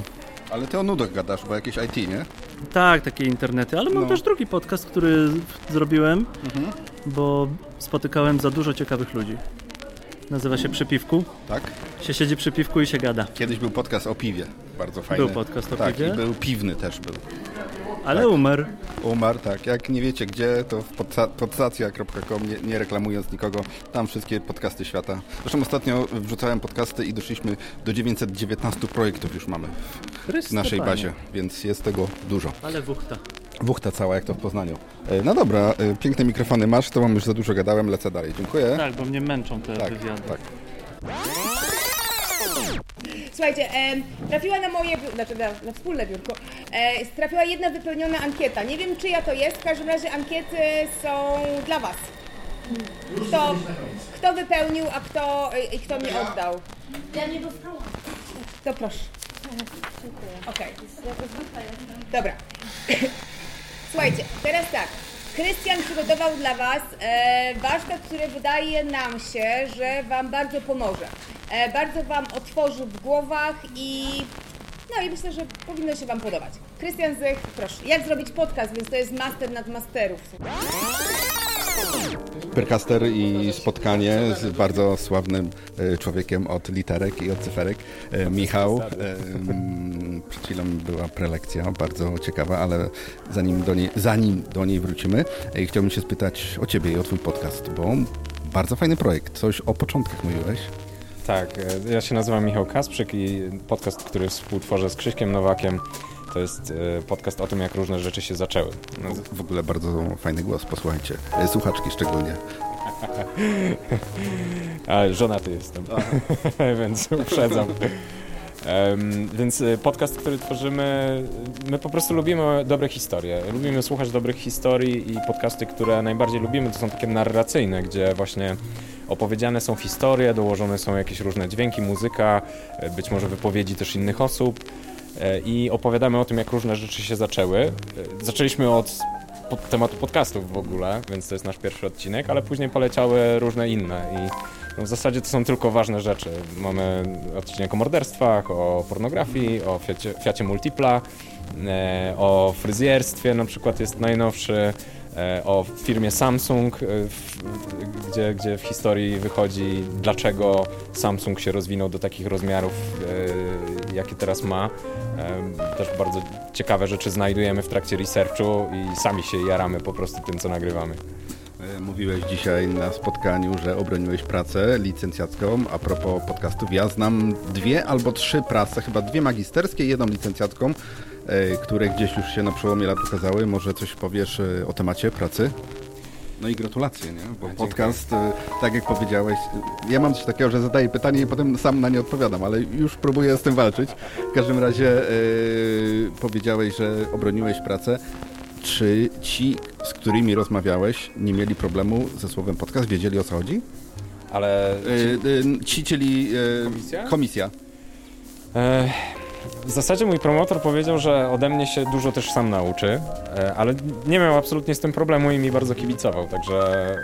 Ale ty o nudach gadasz, bo jakieś IT, nie? Tak, takie internety, ale mam No. też drugi podcast, który zrobiłem, Mhm. bo spotykałem za dużo ciekawych ludzi. Nazywa się Przy Piwku. Tak? Się siedzi przy piwku i się gada. Kiedyś był podcast o piwie, bardzo fajny. Był podcast o tak, piwie? i był piwny też był. Ale umarł. Umarł, tak. Jak nie wiecie gdzie, to w podstacja.com, nie, nie reklamując nikogo, tam wszystkie podcasty świata. Zresztą ostatnio wrzucałem podcasty i doszliśmy do 919 projektów już mamy w Chryste naszej Panie. bazie, więc jest tego dużo. Ale wuchta. Wuchta cała, jak to w Poznaniu. E, No dobra, e, piękne mikrofony masz, to mam już za dużo gadałem, lecę dalej. Dziękuję. Tak, bo mnie męczą te Tak, wywiady. tak. Słuchajcie, em, trafiła na moje, znaczy na, na wspólne biurko, e, trafiła jedna wypełniona ankieta. Nie wiem czyja to jest, w każdym razie ankiety są dla Was. Kto, kto wypełnił, a kto, i- i kto mi oddał? Ja nie dostałam. To proszę. Okej. Dobra. Słuchajcie, teraz tak. Krystian przygotował dla Was e, warsztat, który wydaje nam się, że Wam bardzo pomoże. E, bardzo Wam otworzy w głowach i no i myślę, że powinno się Wam podobać. Krystian Zych, proszę. Jak zrobić podcast, więc to jest master nad masterów. Percaster i spotkanie z bardzo sławnym e, człowiekiem od literek i od cyferek. E, Michał. E, mm, Przed chwilą była prelekcja, bardzo ciekawa, ale zanim do niej, zanim do niej wrócimy, chciałbym się spytać o Ciebie i o Twój podcast, bo bardzo fajny projekt. Coś o początkach mówiłeś. Tak, ja się nazywam Michał Kasprzyk i podcast, który współtworzę z Krzyśkiem Nowakiem, to jest e, podcast o tym, jak różne rzeczy się zaczęły. No, W ogóle bardzo fajny głos, posłuchajcie. E, Słuchaczki szczególnie. Ale żonaty jestem, więc uprzedzam. Em, więc e, podcast, który tworzymy, my po prostu lubimy dobre historie. Lubimy słuchać dobrych historii i podcasty, które najbardziej lubimy, to są takie narracyjne, gdzie właśnie opowiedziane są historie, dołożone są jakieś różne dźwięki, muzyka, być może wypowiedzi też innych osób i opowiadamy o tym, jak różne rzeczy się zaczęły. E, Zaczęliśmy od pod tematu podcastów w ogóle, więc to jest nasz pierwszy odcinek, ale później poleciały różne inne i no w zasadzie to są tylko ważne rzeczy. Mamy odcinek o morderstwach, o pornografii, o Fiacie, Fiacie Multipla, e, o fryzjerstwie na przykład jest najnowszy, e, o firmie Samsung, e, w, gdzie, gdzie w historii wychodzi dlaczego Samsung się rozwinął do takich rozmiarów, e, jakie teraz ma. Też bardzo ciekawe rzeczy znajdujemy w trakcie researchu i sami się jaramy po prostu tym, co nagrywamy. E, Mówiłeś dzisiaj na spotkaniu, że obroniłeś pracę licencjacką. A propos podcastów, ja znam dwie albo trzy prace, chyba dwie magisterskie i jedną licencjacką, e, które gdzieś już się na przełomie lat ukazały. Może coś powiesz e, o temacie pracy? No i gratulacje, nie? Bo podcast, e, tak jak powiedziałeś, e, ja mam coś takiego, że zadaję pytanie i potem sam na nie odpowiadam, ale już próbuję z tym walczyć. W każdym razie e, powiedziałeś, że obroniłeś pracę. Czy ci, z którymi rozmawiałeś, nie mieli problemu ze słowem podcast? Wiedzieli o co chodzi? Ale... Ci, ci czyli e, Komisja? komisja. E, W zasadzie mój promotor powiedział, że ode mnie się dużo też sam nauczy, e, ale nie miał absolutnie z tym problemu i mi bardzo kibicował, także e,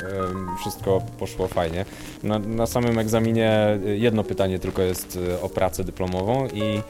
wszystko poszło fajnie. Na, na samym egzaminie jedno pytanie tylko jest e, o pracę dyplomową i e,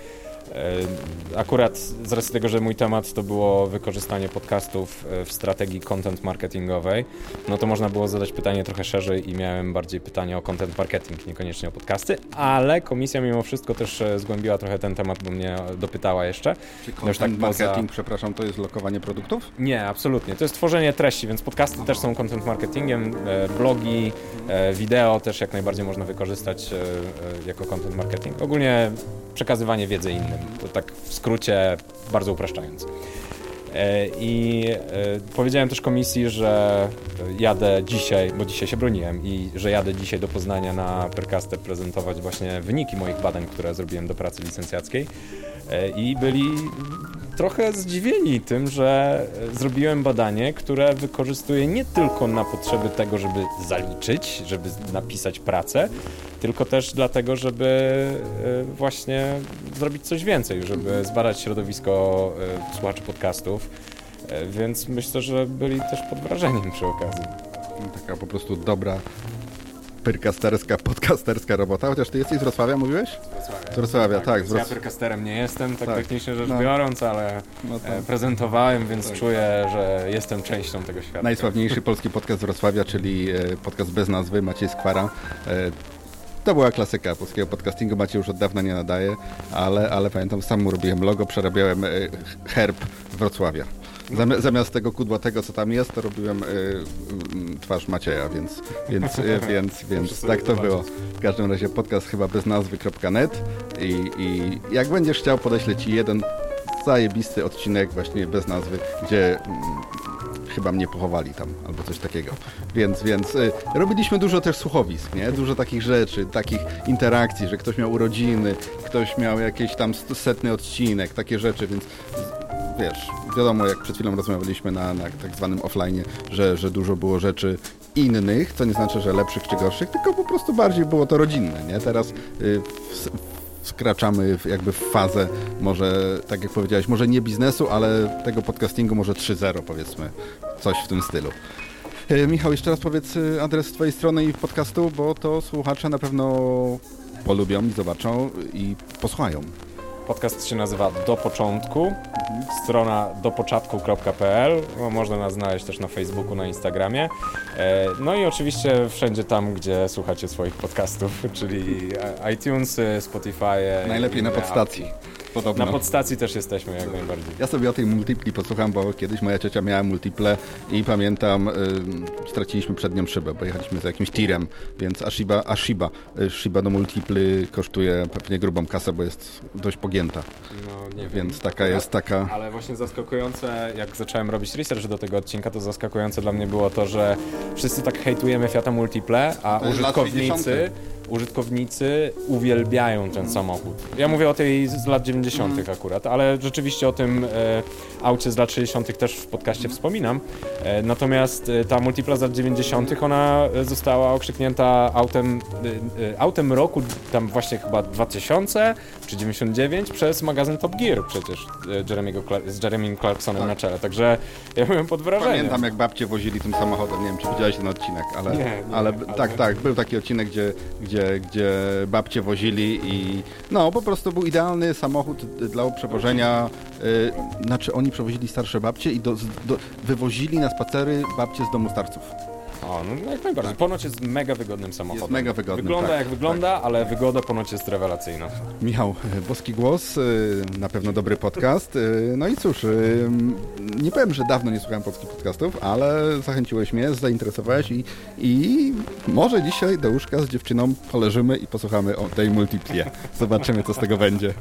Akurat z racji tego, że mój temat to było wykorzystanie podcastów e, w strategii content marketingowej, no to można było zadać pytanie trochę szerzej i miałem bardziej pytanie o content marketing, niekoniecznie o podcasty, ale komisja mimo wszystko też e, zgłębiła trochę ten temat, bo mnie dopytała jeszcze. Czy już content tak poza- marketing, przepraszam, to jest lokowanie produktów? nie, absolutnie. To jest tworzenie treści, więc podcasty też są content marketingiem, e, blogi, e, wideo też jak najbardziej można wykorzystać e, e, jako content marketing. Ogólnie przekazywanie wiedzy innym, to tak w skrócie, bardzo upraszczając. E, I e, powiedziałem też komisji, że jadę dzisiaj, bo dzisiaj się broniłem, i że jadę dzisiaj do Poznania na Percaster prezentować właśnie wyniki moich badań, które zrobiłem do pracy licencjackiej. E, I byli trochę zdziwieni tym, że e, zrobiłem badanie, które wykorzystuję nie tylko na potrzeby tego, żeby zaliczyć, żeby napisać pracę, tylko też dlatego, żeby e, właśnie zrobić coś więcej, żeby zbadać środowisko e, słuchaczy podcastów. Więc myślę, że byli też pod wrażeniem przy okazji. Taka po prostu dobra pyrkasterska, podcasterska robota, chociaż ty jesteś z Wrocławia, mówiłeś? Z Wrocławia, tak. z Ja Wroc- percasterem nie jestem, tak, Tak. technicznie rzecz No. biorąc, ale No e, prezentowałem, więc Tak. czuję, że jestem częścią tego świata. Najsławniejszy polski podcast z Wrocławia, czyli e, podcast bez nazwy, Maciej Skwara. E, To była klasyka polskiego podcastingu, Maciej już od dawna nie nadaje, ale, ale pamiętam, sam mu robiłem logo, przerabiałem herb Wrocławia. Zami- Zamiast tego kudłatego, co tam jest, to robiłem e, mm, twarz Macieja, więc, więc, e, więc, więc tak to zobaczyć. było. W każdym razie podcast chyba bez nazwy.net i, i jak będziesz chciał, podeślę Ci jeden zajebisty odcinek właśnie bez nazwy, gdzie mm, chyba mnie pochowali tam, albo coś takiego. Więc, więc y, robiliśmy dużo też słuchowisk, nie? Dużo takich rzeczy, takich interakcji, że ktoś miał urodziny, ktoś miał jakiś tam setny odcinek, takie rzeczy, więc wiesz, wiadomo, jak przed chwilą rozmawialiśmy na, na tak zwanym offline, że, że dużo było rzeczy innych, co nie znaczy, że lepszych czy gorszych, tylko po prostu bardziej było to rodzinne, nie? Teraz y, wkraczamy w, jakby w fazę może, tak jak powiedziałeś, może nie biznesu, ale tego podcastingu może 3.0 powiedzmy, coś w tym stylu. E, Michał, jeszcze raz powiedz y, adres twojej strony i podcastu, bo to słuchacze na pewno polubią i zobaczą i posłuchają. Podcast się nazywa Do Początku. Strona dopoczatku.pl. No, można nas znaleźć też na Facebooku, na Instagramie. E, No i oczywiście wszędzie tam, gdzie słuchacie swoich podcastów, czyli iTunes, Spotify. Najlepiej na podstacji. Podobno. Na podstacji też jesteśmy jak najbardziej. Ja sobie o tej multipli posłucham, bo kiedyś moja ciocia miała multiple i pamiętam, y, straciliśmy przed nią szybę, bo jechaliśmy za jakimś tirem, więc Ashiba, Ashiba, y, Shiba do multiply kosztuje pewnie grubą kasę, bo jest dość pogięta. No, nie wiem. Więc taka jest taka... Ale właśnie zaskakujące, jak zacząłem robić research do tego odcinka, to zaskakujące dla mnie było to, że wszyscy tak hejtujemy Fiata Multiple, a użytkownicy, 60. użytkownicy uwielbiają ten samochód. Ja mówię o tej z lat 90. akurat, ale rzeczywiście o tym e, aucie z lat 60. też w podcaście wspominam. E, natomiast e, ta Multipla z lat 90. ona została okrzyknięta autem, e, e, autem roku, tam właśnie chyba 2000 czy 99 przez magazyn Top Gear przecież e, Jeremy'ego z Jeremym Clarksonem na czele. Także ja byłem pod wrażeniem. Pamiętam jak babcie wozili tym samochodem, nie wiem czy widziałeś ten odcinek, ale, Nie, nie, ale, ale- tak, tak, był taki odcinek, gdzie, gdzie, gdzie babcie wozili i no po prostu był idealny samochód dla przewożenia, y, znaczy oni przewozili starsze babcie i do, do, wywozili na spacery babcie z domu starców. O, no jak najbardziej. Ponoć jest mega wygodnym samochodem. Jest mega wygodnym, Wygląda tak, jak wygląda, ale wygoda ponoć jest rewelacyjna. Michał, e, boski głos, y, na pewno dobry podcast. y, No i cóż, nie powiem, że dawno nie słuchałem polskich podcastów, ale zachęciłeś mnie, zainteresowałeś i, i może dzisiaj do łóżka z dziewczyną poleżymy i posłuchamy o tej multiplie. Zobaczymy, co z tego będzie.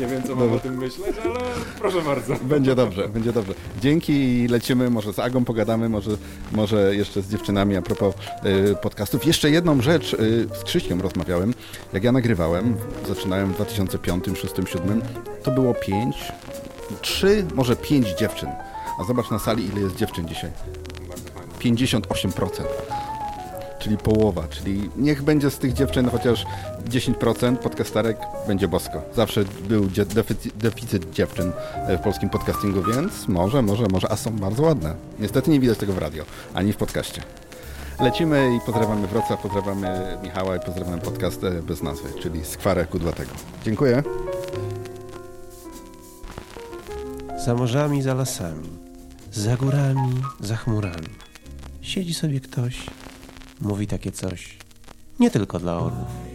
Nie wiem, co mam o tym myśleć, ale proszę bardzo. Będzie dobrze, będzie dobrze. Dzięki i lecimy, może z Agą pogadamy, może, może jeszcze z dziewczynami a propos y, podcastów. Jeszcze jedną rzecz, y, z Krzyśkiem rozmawiałem, jak ja nagrywałem, zaczynałem w 2005, 2006, 2007, to było pięć, trzy, może pięć dziewczyn. A zobacz na sali, ile jest dziewczyn dzisiaj. 58%. Czyli połowa, czyli niech będzie z tych dziewczyn chociaż 10% podcasterek będzie bosko. Zawsze był deficyt, deficyt dziewczyn e, w polskim podcastingu, więc może, może, może, a są bardzo ładne. Niestety nie widać tego w radio, ani w podcaście. Lecimy i pozdrawiamy Wrocław, pozdrawiamy Michała i pozdrawiamy podcast e, bez nazwy, czyli Skwarę Kudłatego. Dziękuję. Za morzami, za lasami, za górami, za chmurami. Siedzi sobie ktoś, mówi takie coś. Nie tylko dla orłów.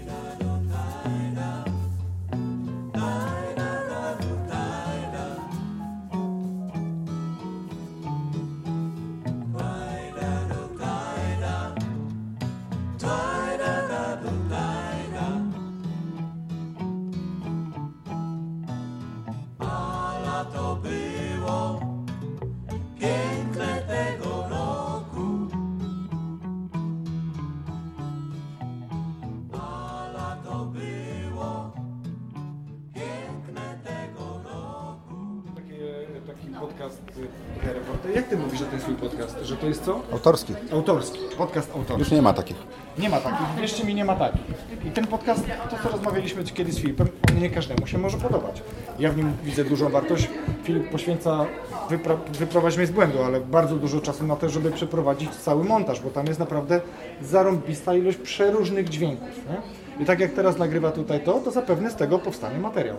Autorski. Autorski. Podcast autorski. Już nie ma takich. Nie ma takich, wierzcie mi, nie ma takich. I ten podcast, to co rozmawialiśmy kiedyś z Filipem, nie każdemu się może podobać. Ja w nim widzę dużą wartość. Filip poświęca, wypra- wyprowadź mnie z błędu, ale bardzo dużo czasu na to, żeby przeprowadzić cały montaż, bo tam jest naprawdę zarąbista ilość przeróżnych dźwięków. Nie? I tak jak teraz nagrywa tutaj to, to zapewne z tego powstanie materiał.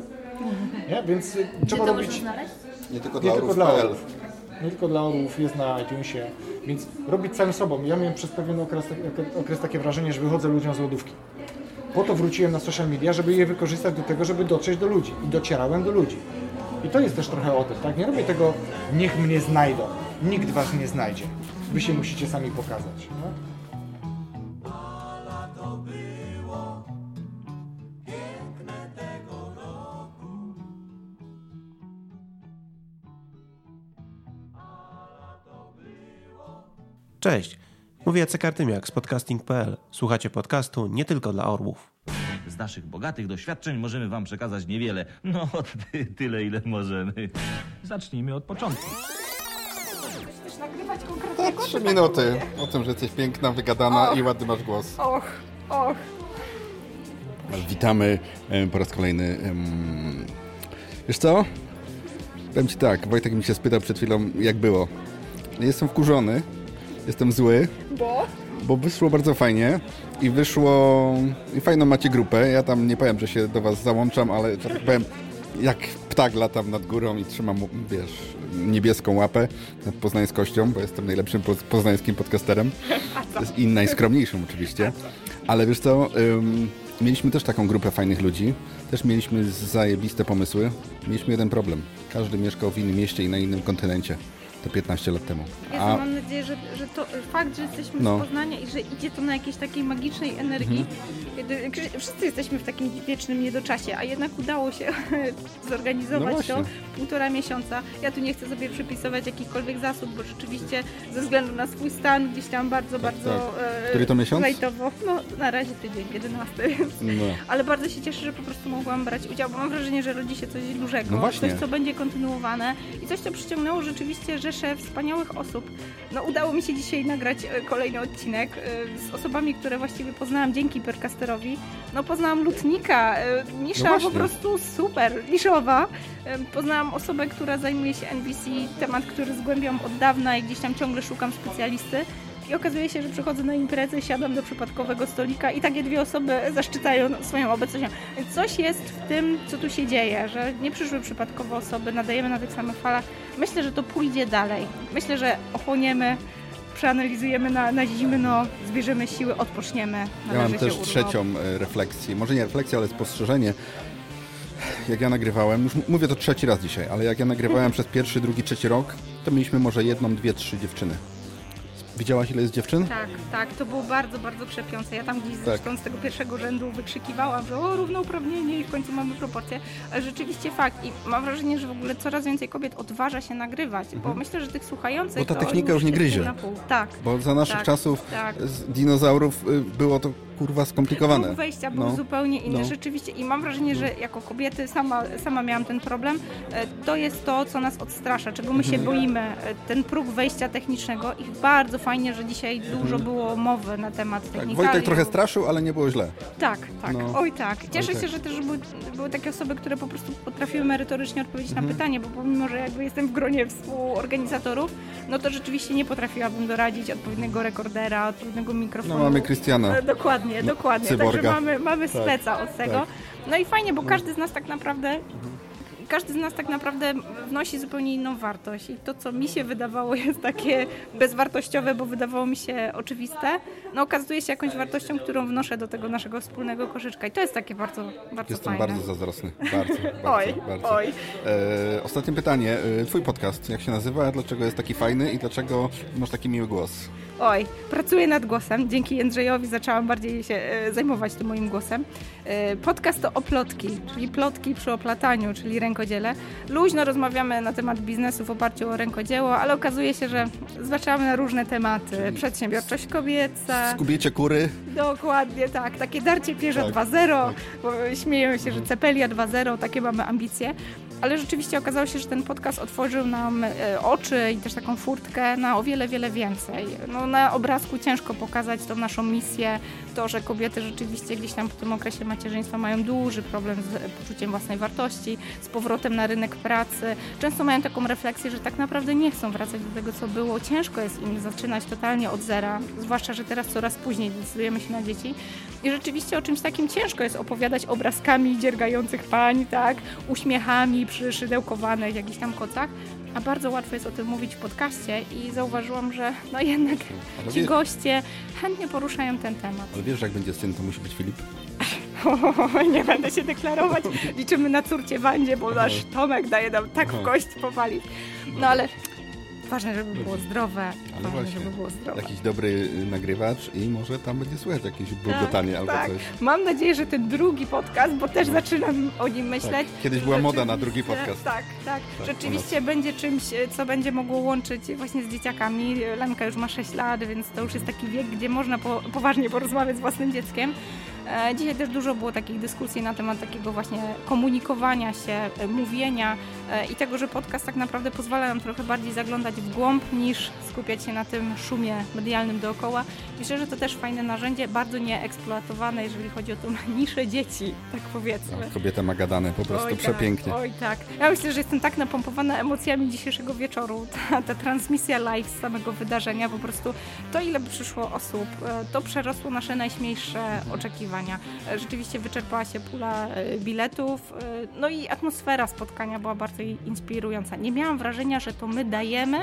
Nie? Więc y, trzeba robić... Nie tylko Nie dla tylko dla. Nie tylko dla orłów, jest na iTunesie, więc robić całym sobą. Ja miałem przez pewien okres, okres takie wrażenie, że wychodzę ludziom z lodówki. Po to wróciłem na social media, żeby je wykorzystać do tego, żeby dotrzeć do ludzi. I docierałem do ludzi. I to jest też trochę o tym, tak? Nie robię tego, niech mnie znajdą. Nikt was nie znajdzie. Wy się musicie sami pokazać. No? Cześć, mówię Jacek Artymiak z podcasting.pl. Słuchacie podcastu nie tylko dla orłów. Z naszych bogatych doświadczeń możemy Wam przekazać niewiele. No, ty, tyle, ile możemy. Zacznijmy od początku. Chcesz nagrywać konkretnego? Trzy minuty o tym, że jesteś piękna, wygadana i ładny masz głos. Och, och. Witamy po raz kolejny. Wiesz co? Powiem Ci tak, Wojtek mi się spytał przed chwilą, jak było. Jestem wkurzony, jestem zły, Bo? bo wyszło bardzo fajnie i wyszło... I fajną macie grupę. Ja tam nie powiem, że się do was załączam, ale tak powiem, jak ptak latam nad górą i trzymam, wiesz, niebieską łapę nad poznańskością, bo jestem najlepszym poz- poznańskim podcasterem. I najskromniejszym oczywiście. Ale wiesz co, ym, mieliśmy też taką grupę fajnych ludzi. Też mieliśmy zajebiste pomysły. Mieliśmy jeden problem. Każdy mieszkał w innym mieście i na innym kontynencie. To 15 lat temu. Ja A mam nadzieję, że, że to fakt, że jesteśmy No. z Poznania i że idzie to na jakiejś takiej magicznej energii. Mhm. Kiedy- Wszyscy jesteśmy w takim wiecznym niedoczasie, a jednak udało się No zorganizować właśnie. to półtora miesiąca. Ja tu nie chcę sobie przypisywać jakichkolwiek zasług, bo rzeczywiście ze względu na swój stan gdzieś tam bardzo, bardzo tak. e, Który to miesiąc? lajtowo. No na razie tydzień, 11. Więc. No. Ale bardzo się cieszę, że po prostu mogłam brać udział, bo mam wrażenie, że rodzi się coś dużego, No właśnie. coś, co będzie kontynuowane i coś, co przyciągnęło rzeczywiście rzeszę wspaniałych osób. No udało mi się dzisiaj nagrać e, kolejny odcinek e, z osobami, które właściwie poznałam dzięki Percasterowi. No poznałam lutnika, e, nisza No po prostu super, niszowa. E, Poznałam osobę, która zajmuje się NBC, temat, który zgłębiam od dawna i gdzieś tam ciągle szukam specjalisty. I okazuje się, że przychodzę na imprezę, siadam do przypadkowego stolika i takie dwie osoby zaszczytają swoją obecnością. Więc coś jest w tym, co tu się dzieje, że nie przyszły przypadkowo osoby, nadajemy na tych samych falach. Myślę, że to pójdzie dalej. Myślę, że ochłoniemy, przeanalizujemy na, na zimno, zbierzemy siły, odpoczniemy. Ja mam też trzecią e, refleksję. Może nie refleksję, ale spostrzeżenie. Jak ja nagrywałem, już mówię to trzeci raz dzisiaj, ale jak ja nagrywałem przez pierwszy, drugi, trzeci rok, to mieliśmy może jedną, dwie, trzy dziewczyny. Widziałaś ile jest dziewczyn? Tak, tak, to było bardzo, bardzo krzepiące. Ja tam gdzieś Tak. zresztą z tego pierwszego rzędu wykrzykiwałam, że o, równouprawnienie i w końcu mamy proporcje. Ale rzeczywiście fakt i mam wrażenie, że w ogóle coraz więcej kobiet odważa się nagrywać, bo Mhm. myślę, że tych słuchających Bo ta technika już nie gryzie. pół na pół. Tak. Bo za naszych tak, czasów tak. z dinozaurów y, było to kurwa skomplikowane. Próg wejścia był No. zupełnie inny, No. rzeczywiście. I mam wrażenie, że jako kobiety sama, sama miałam ten problem. E, To jest to, co nas odstrasza, czego my się Mhm. boimy. E, Ten próg wejścia technicznego i bardzo fajnie, że dzisiaj dużo było mowy na temat Tak, technikaliów. Wojtek trochę straszył, ale nie było źle. Tak, tak. No. Oj tak. Cieszę Oj, się, tak. że też były, były takie osoby, które po prostu potrafiły merytorycznie odpowiedzieć Mhm. na pytanie, bo pomimo, że jakby jestem w gronie współorganizatorów, no to rzeczywiście nie potrafiłabym doradzić odpowiedniego rekordera, odpowiedniego mikrofonu. No, mamy Krystiana. E, Dokładnie, No, dokładnie. cyborga. Także mamy, mamy Tak, speca od tego. tak. No i fajnie, bo każdy z nas tak naprawdę każdy z nas tak naprawdę wnosi zupełnie inną wartość. I to, co mi się wydawało jest takie bezwartościowe, bo wydawało mi się oczywiste, no okazuje się jakąś wartością, którą wnoszę do tego naszego wspólnego koszyczka. I to jest takie bardzo, bardzo Jestem fajne. bardzo zazdrosny. Bardzo, bardzo, Oj, bardzo. oj. E, ostatnie pytanie. E, twój podcast, jak się nazywa? Dlaczego jest taki fajny i dlaczego masz taki miły głos? Oj, pracuję nad głosem. Dzięki Jędrzejowi zaczęłam bardziej się e, zajmować tym moim głosem. E, Podcast to oplotki, czyli plotki przy oplataniu, czyli rękodziele. Luźno rozmawiamy na temat biznesu w oparciu o rękodzieło, ale okazuje się, że zwaczamy na różne tematy. Przedsiębiorczość kobieca. Skubiecie kury? Dokładnie tak, takie darcie pierze Tak, 2.0, bo śmieją się, że Cepelia 2.0, takie mamy ambicje. Ale rzeczywiście okazało się, że ten podcast otworzył nam e, oczy i też taką furtkę na o wiele, wiele więcej. No, na obrazku ciężko pokazać tą naszą misję, to, że kobiety rzeczywiście gdzieś tam po tym okresie macierzyństwa mają duży problem z e, poczuciem własnej wartości, z powrotem na rynek pracy. Często mają taką refleksję, że tak naprawdę nie chcą wracać do tego, co było. Ciężko jest im zaczynać totalnie od zera, zwłaszcza, że teraz coraz później decydujemy się na dzieci. I rzeczywiście o czymś takim ciężko jest opowiadać obrazkami dziergających pań, tak, uśmiechami przyszydełkowanych jakichś tam kocach, a bardzo łatwo jest o tym mówić w podcaście i zauważyłam, że no jednak Ale ci wie- goście chętnie poruszają ten temat. Ale wiesz, jak będzie syn, to musi być Filip? nie będę się deklarować. Liczymy na córcie Wandzie, bo nasz Tomek daje nam tak w kość powalić. No ale ważne, żeby było zdrowe. Ale Ważne, właśnie, żeby było zdrowe. jakiś dobry y, nagrywacz i może tam będzie słychać jakieś bulgotanie albo tak. coś. Mam nadzieję, że ten drugi podcast, bo też zaczynam o nim myśleć. Tak. Kiedyś była moda na drugi podcast. Tak, tak. Tak, Rzeczywiście będzie czymś, co będzie mogło łączyć właśnie z dzieciakami. Lenka już ma 6 lat, więc to już jest taki wiek, gdzie można po, poważnie porozmawiać z własnym dzieckiem. E, dzisiaj też dużo było takich dyskusji na temat takiego właśnie komunikowania się, e, mówienia e, i tego, że podcast tak naprawdę pozwala nam trochę bardziej zaglądać w głąb niż skupiać się na tym szumie medialnym dookoła. Myślę, że to też fajne narzędzie, bardzo nieeksploatowane, jeżeli chodzi o tą niszę dzieci, tak powiedzmy. No, kobieta ma gadane, po prostu Oj, przepięknie. Tak, oj tak. Ja myślę, że jestem tak napompowana emocjami dzisiejszego wieczoru. Ta, ta transmisja live z samego wydarzenia, po prostu to ile przyszło osób, to przerosło nasze najśmielsze oczekiwania. E, Rzeczywiście wyczerpała się pula e, biletów, e, no i atmosfera spotkania była bardzo inspirująca. Nie miałam wrażenia, że to my dajemy,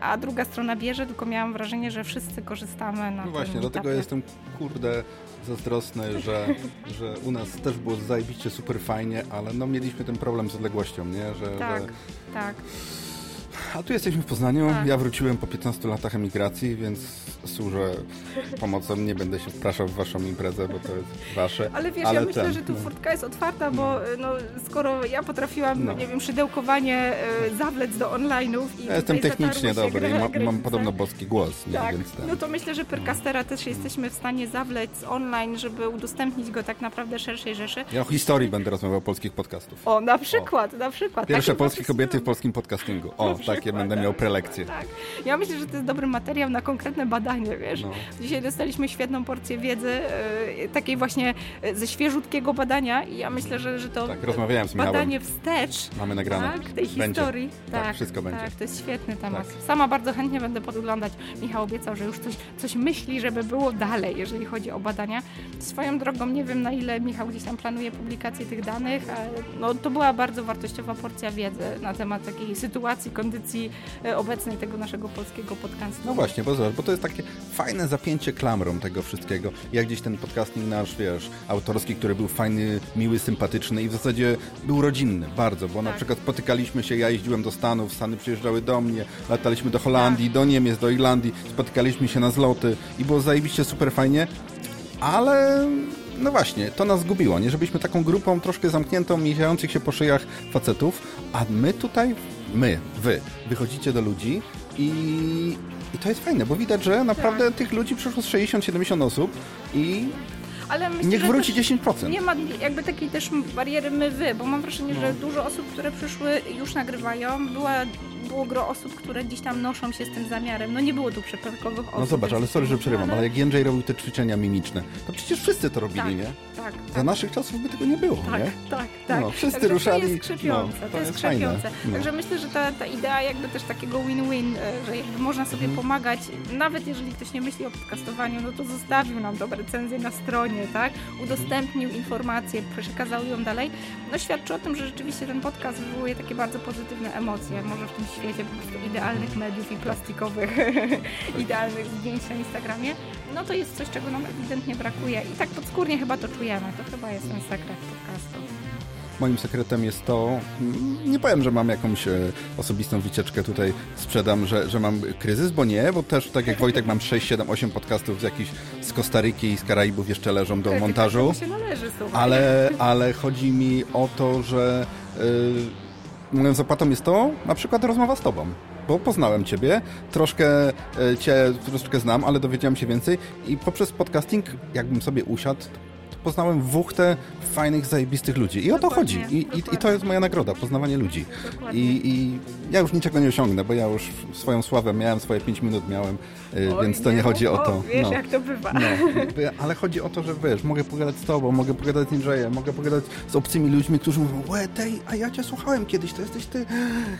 a druga strona bierze, tylko miałam wrażenie, że wszyscy korzystamy na No właśnie, dlatego etapie. jestem kurde zazdrosny, że, że u nas też było zajebiście super fajnie, ale no mieliśmy ten problem z odległością, nie? Że, Tak, że... tak. A tu jesteśmy w Poznaniu, Tak. ja wróciłem po 15 latach emigracji, więc służę pomocą, nie będę się wpraszał w waszą imprezę, bo to jest wasze. Ale wiesz, ja myślę, ten, że tu no. furtka jest otwarta, bo y, no, skoro ja potrafiłam, No. nie wiem, szydełkowanie y, zawlec do online'ów i Ja jestem technicznie dobry i ma, granice. mam podobno boski głos, nie? Tak, więc no to myślę, że Pyrkastera też jesteśmy w stanie zawlec online, żeby udostępnić go tak naprawdę szerszej rzeszy. Ja o historii będę rozmawiał polskich podcastów. O, na przykład, na przykład. Pierwsze Takim polskie kobiety w polskim podcastingu. O, takie będę miał prelekcje. Tak. Ja myślę, że to jest dobry materiał na konkretne badanie, wiesz. No. Dzisiaj dostaliśmy świetną porcję wiedzy, e, takiej właśnie e, ze świeżutkiego badania i ja myślę, że, że to Tak, rozmawiałem z badanie wstecz Mamy nagrane. tak, tej Będzie. historii. Tak, wszystko będzie. Tak, to jest świetny temat. Tak. Sama bardzo chętnie będę podglądać. Michał obiecał, że już coś, coś myśli, żeby było dalej, jeżeli chodzi o badania. Swoją drogą nie wiem, na ile Michał gdzieś tam planuje publikację tych danych, ale no, to była bardzo wartościowa porcja wiedzy na temat takiej sytuacji, kondycji e, obecnej tego naszego polskiego podcastu. No właśnie, bo zobacz, bo to jest takie fajne zapięcie klamrą tego wszystkiego. Jak gdzieś ten podcasting nasz, wiesz, autorski, który był fajny, miły, sympatyczny i w zasadzie był rodzinny bardzo, bo na Tak. przykład spotykaliśmy się, ja jeździłem do Stanów, Stany przyjeżdżały do mnie, lataliśmy do Holandii, do Niemiec, do Irlandii, spotykaliśmy się na zloty i było zajebiście super fajnie, ale no właśnie, to nas zgubiło, nie? Żebyśmy taką grupą troszkę zamkniętą, miziających się po szyjach facetów, a my tutaj, my, wy, wychodzicie do ludzi i, i to jest fajne, bo widać, że naprawdę tych ludzi przyszło z 60-70 osób i Ale myślę, niech wróci też 10%. Nie ma jakby takiej też bariery my-wy, bo mam wrażenie, że dużo osób, które przyszły już nagrywają, była, było gro osób, które gdzieś tam noszą się z tym zamiarem. No nie było tu przypadkowych osób. No zobacz, ale sorry, że przerywam, ale- jak Jędrzej robił te ćwiczenia mimiczne, to przecież wszyscy to robili, Tak, nie? tak, Za tak. naszych czasów by tego nie było, Tak, nie? tak, tak. No, wszyscy Także ruszali, To jest krzepiące, no, to, to jest krzepiące. no. Także myślę, że ta, ta idea jakby też takiego win-win, e, że jakby można sobie Mhm. pomagać, nawet jeżeli ktoś nie myśli o podcastowaniu, no to zostawił nam dobre recenzje na stronie, tak? Udostępnił informacje, przekazał ją dalej. No świadczy o tym, że rzeczywiście ten podcast wywołuje takie bardzo pozytywne emocje. Może w tym świecie po prostu idealnych mediów i plastikowych, idealnych zdjęć na Instagramie, no to jest coś, czego nam ewidentnie brakuje. I tak podskórnie chyba to czujemy. To chyba jest ten sekret podcastu. Moim sekretem jest to, mm, nie powiem, że mam jakąś e, osobistą wycieczkę tutaj, sprzedam, że, że mam kryzys, bo nie, bo też tak jak Wojtek mam 6, 7, 8 podcastów z jakichś z Kostaryki i z Karaibów jeszcze leżą do montażu. Słuchaj. Ale, ale chodzi mi o to, że yy, moją zapłatą jest to na przykład rozmowa z tobą. Bo poznałem ciebie, troszkę y, cię troszkę znam, ale dowiedziałem się więcej i poprzez podcasting, jakbym sobie usiadł, poznałem wuchtę fajnych, zajebistych ludzi. I o to chodzi. I, i, I to jest moja nagroda, poznawanie ludzi. I, I ja już niczego nie osiągnę, bo ja już swoją sławę miałem, swoje 5 minut miałem, Oj, więc to nie chodzi o to. Wiesz, No. jak to bywa. No, ale chodzi o to, że wiesz, mogę pogadać z tobą, mogę pogadać z Andrzejem, mogę pogadać z obcymi ludźmi, którzy mówią, łe, tej, a ja cię słuchałem kiedyś, to jesteś ty.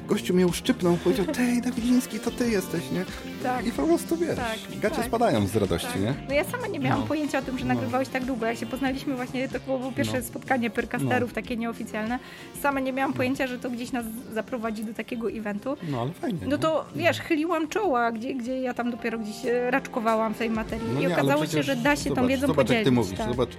Gościu mnie uszczypnął, powiedział, tej, Dawidziński, to ty jesteś, nie? Tak. I po prostu, wiesz, Tak, gacie tak. spadają z radości, nie? No ja sama nie miałam No. pojęcia o tym, że nagrywałeś tak długo. Jak się poznaliśmy właśnie, to było pierwsze No. spotkanie pyrkasterów, takie nieoficjalne. Sama nie miałam pojęcia, że to gdzieś nas zaprowadzi do takiego eventu. No, ale fajnie. No to wiesz, chyliłam czoła, gdzie, gdzie ja tam dopiero gdzieś e, raczkowałam w tej materii No i nie, okazało się, że da się tą wiedzą zobacz, podzielić. jak ty mówisz, tak. zobacz,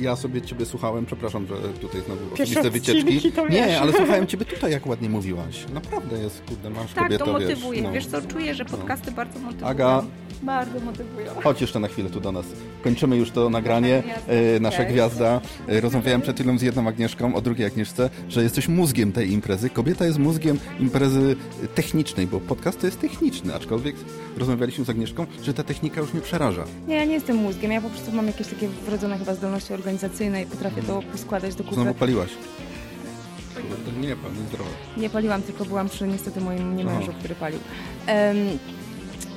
ja sobie ciebie słuchałem, przepraszam, że tutaj znowu Pierwszy osobiste wycieczki. Nie, ale słuchałem ciebie tutaj, jak ładnie mówiłaś. Naprawdę jest, kurde, masz Tak, kobieto, to motywuje. wiesz. no. Wiesz co, czuję, że podcasty bardzo motywują. Aga, Bardzo motywują. Chodź jeszcze na chwilę tu do nas. Kończymy już to nagranie. E, Nasza Cześć. gwiazda. E, Rozmawiałem przed chwilą z jedną Agnieszką, o drugiej Agnieszce, że jesteś mózgiem tej imprezy. Kobieta jest mózgiem imprezy technicznej, bo podcast to jest techniczny, aczkolwiek rozmawialiśmy z Agnieszką, że ta technika już mnie przeraża. Nie, ja nie jestem mózgiem, ja po prostu mam jakieś takie wrodzone chyba zdolności organizacyjne i potrafię to poskładać do kupy. Znowu paliłaś. Nie, pan, zdrowo. Nie paliłam, tylko byłam przy niestety moim niemężu, Aha. który palił. Em,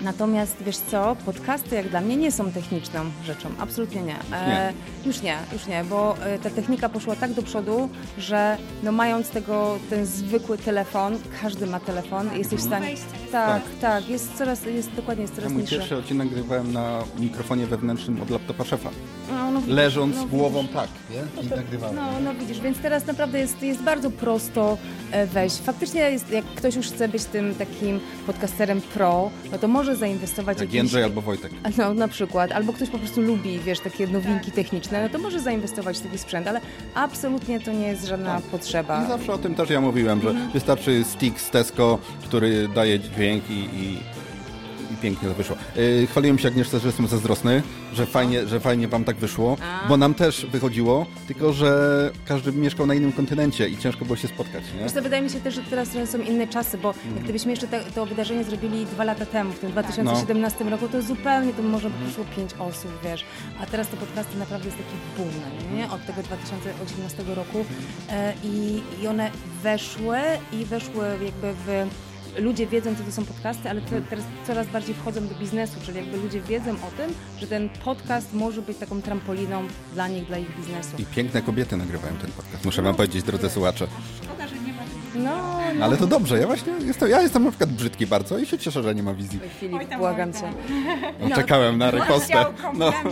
natomiast wiesz co, podcasty jak dla mnie nie są techniczną rzeczą, absolutnie nie. E, już nie, już nie, bo e, ta technika poszła tak do przodu, że no mając tego, ten zwykły telefon, każdy ma telefon, jesteś w stanie... Tak, tak, jest coraz, jest dokładnie, jest Ja coraz mój niższy. pierwszy odcinek nagrywałem na mikrofonie wewnętrznym od laptopa szefa. No, no widzisz, Leżąc no głową widzisz. tak, nie? I nagrywałem. No, no widzisz, więc teraz naprawdę jest, jest bardzo prosto e, wejść. Faktycznie jest, jak ktoś już chce być tym takim podcasterem pro, no to może zainwestować Jak jakiś- Jędrzej albo Wojtek. No na przykład, albo ktoś po prostu lubi, wiesz, takie nowinki techniczne, no to może zainwestować w taki sprzęt, ale absolutnie to nie jest żadna potrzeba. I zawsze o tym też ja mówiłem, że Mhm. wystarczy stick z Tesco, który daje dźwięk i pięknie to wyszło. Yy, chwaliłem się Agnieszce, że jestem zazdrosny, że fajnie, że fajnie wam tak wyszło, A. bo nam też wychodziło, tylko że każdy mieszkał na innym kontynencie i ciężko było się spotkać, nie? Wiesz, to wydaje mi się też, że teraz trochę są inne czasy, bo Mhm. jak gdybyśmy jeszcze te, to wydarzenie zrobili dwa lata temu, w tym 2017 roku, to zupełnie to może przyszło pięć osób, wiesz. A teraz te podcasty naprawdę jest taki boom, no nie? Od tego 2018 roku e, i, i one weszły i weszły jakby w ludzie wiedzą, co to są podcasty, ale te, teraz coraz bardziej wchodzą do biznesu, czyli jakby ludzie wiedzą o tym, że ten podcast może być taką trampoliną dla nich, dla ich biznesu. I piękne kobiety nagrywają ten podcast, muszę wam powiedzieć, drodzy słuchacze. Szkoda, że nie ma No, no. Ale to dobrze, ja właśnie jestem, ja jestem na przykład brzydki bardzo i się cieszę, że nie ma wizji. Filip, błagam cię. No, czekałem na ripostę. No.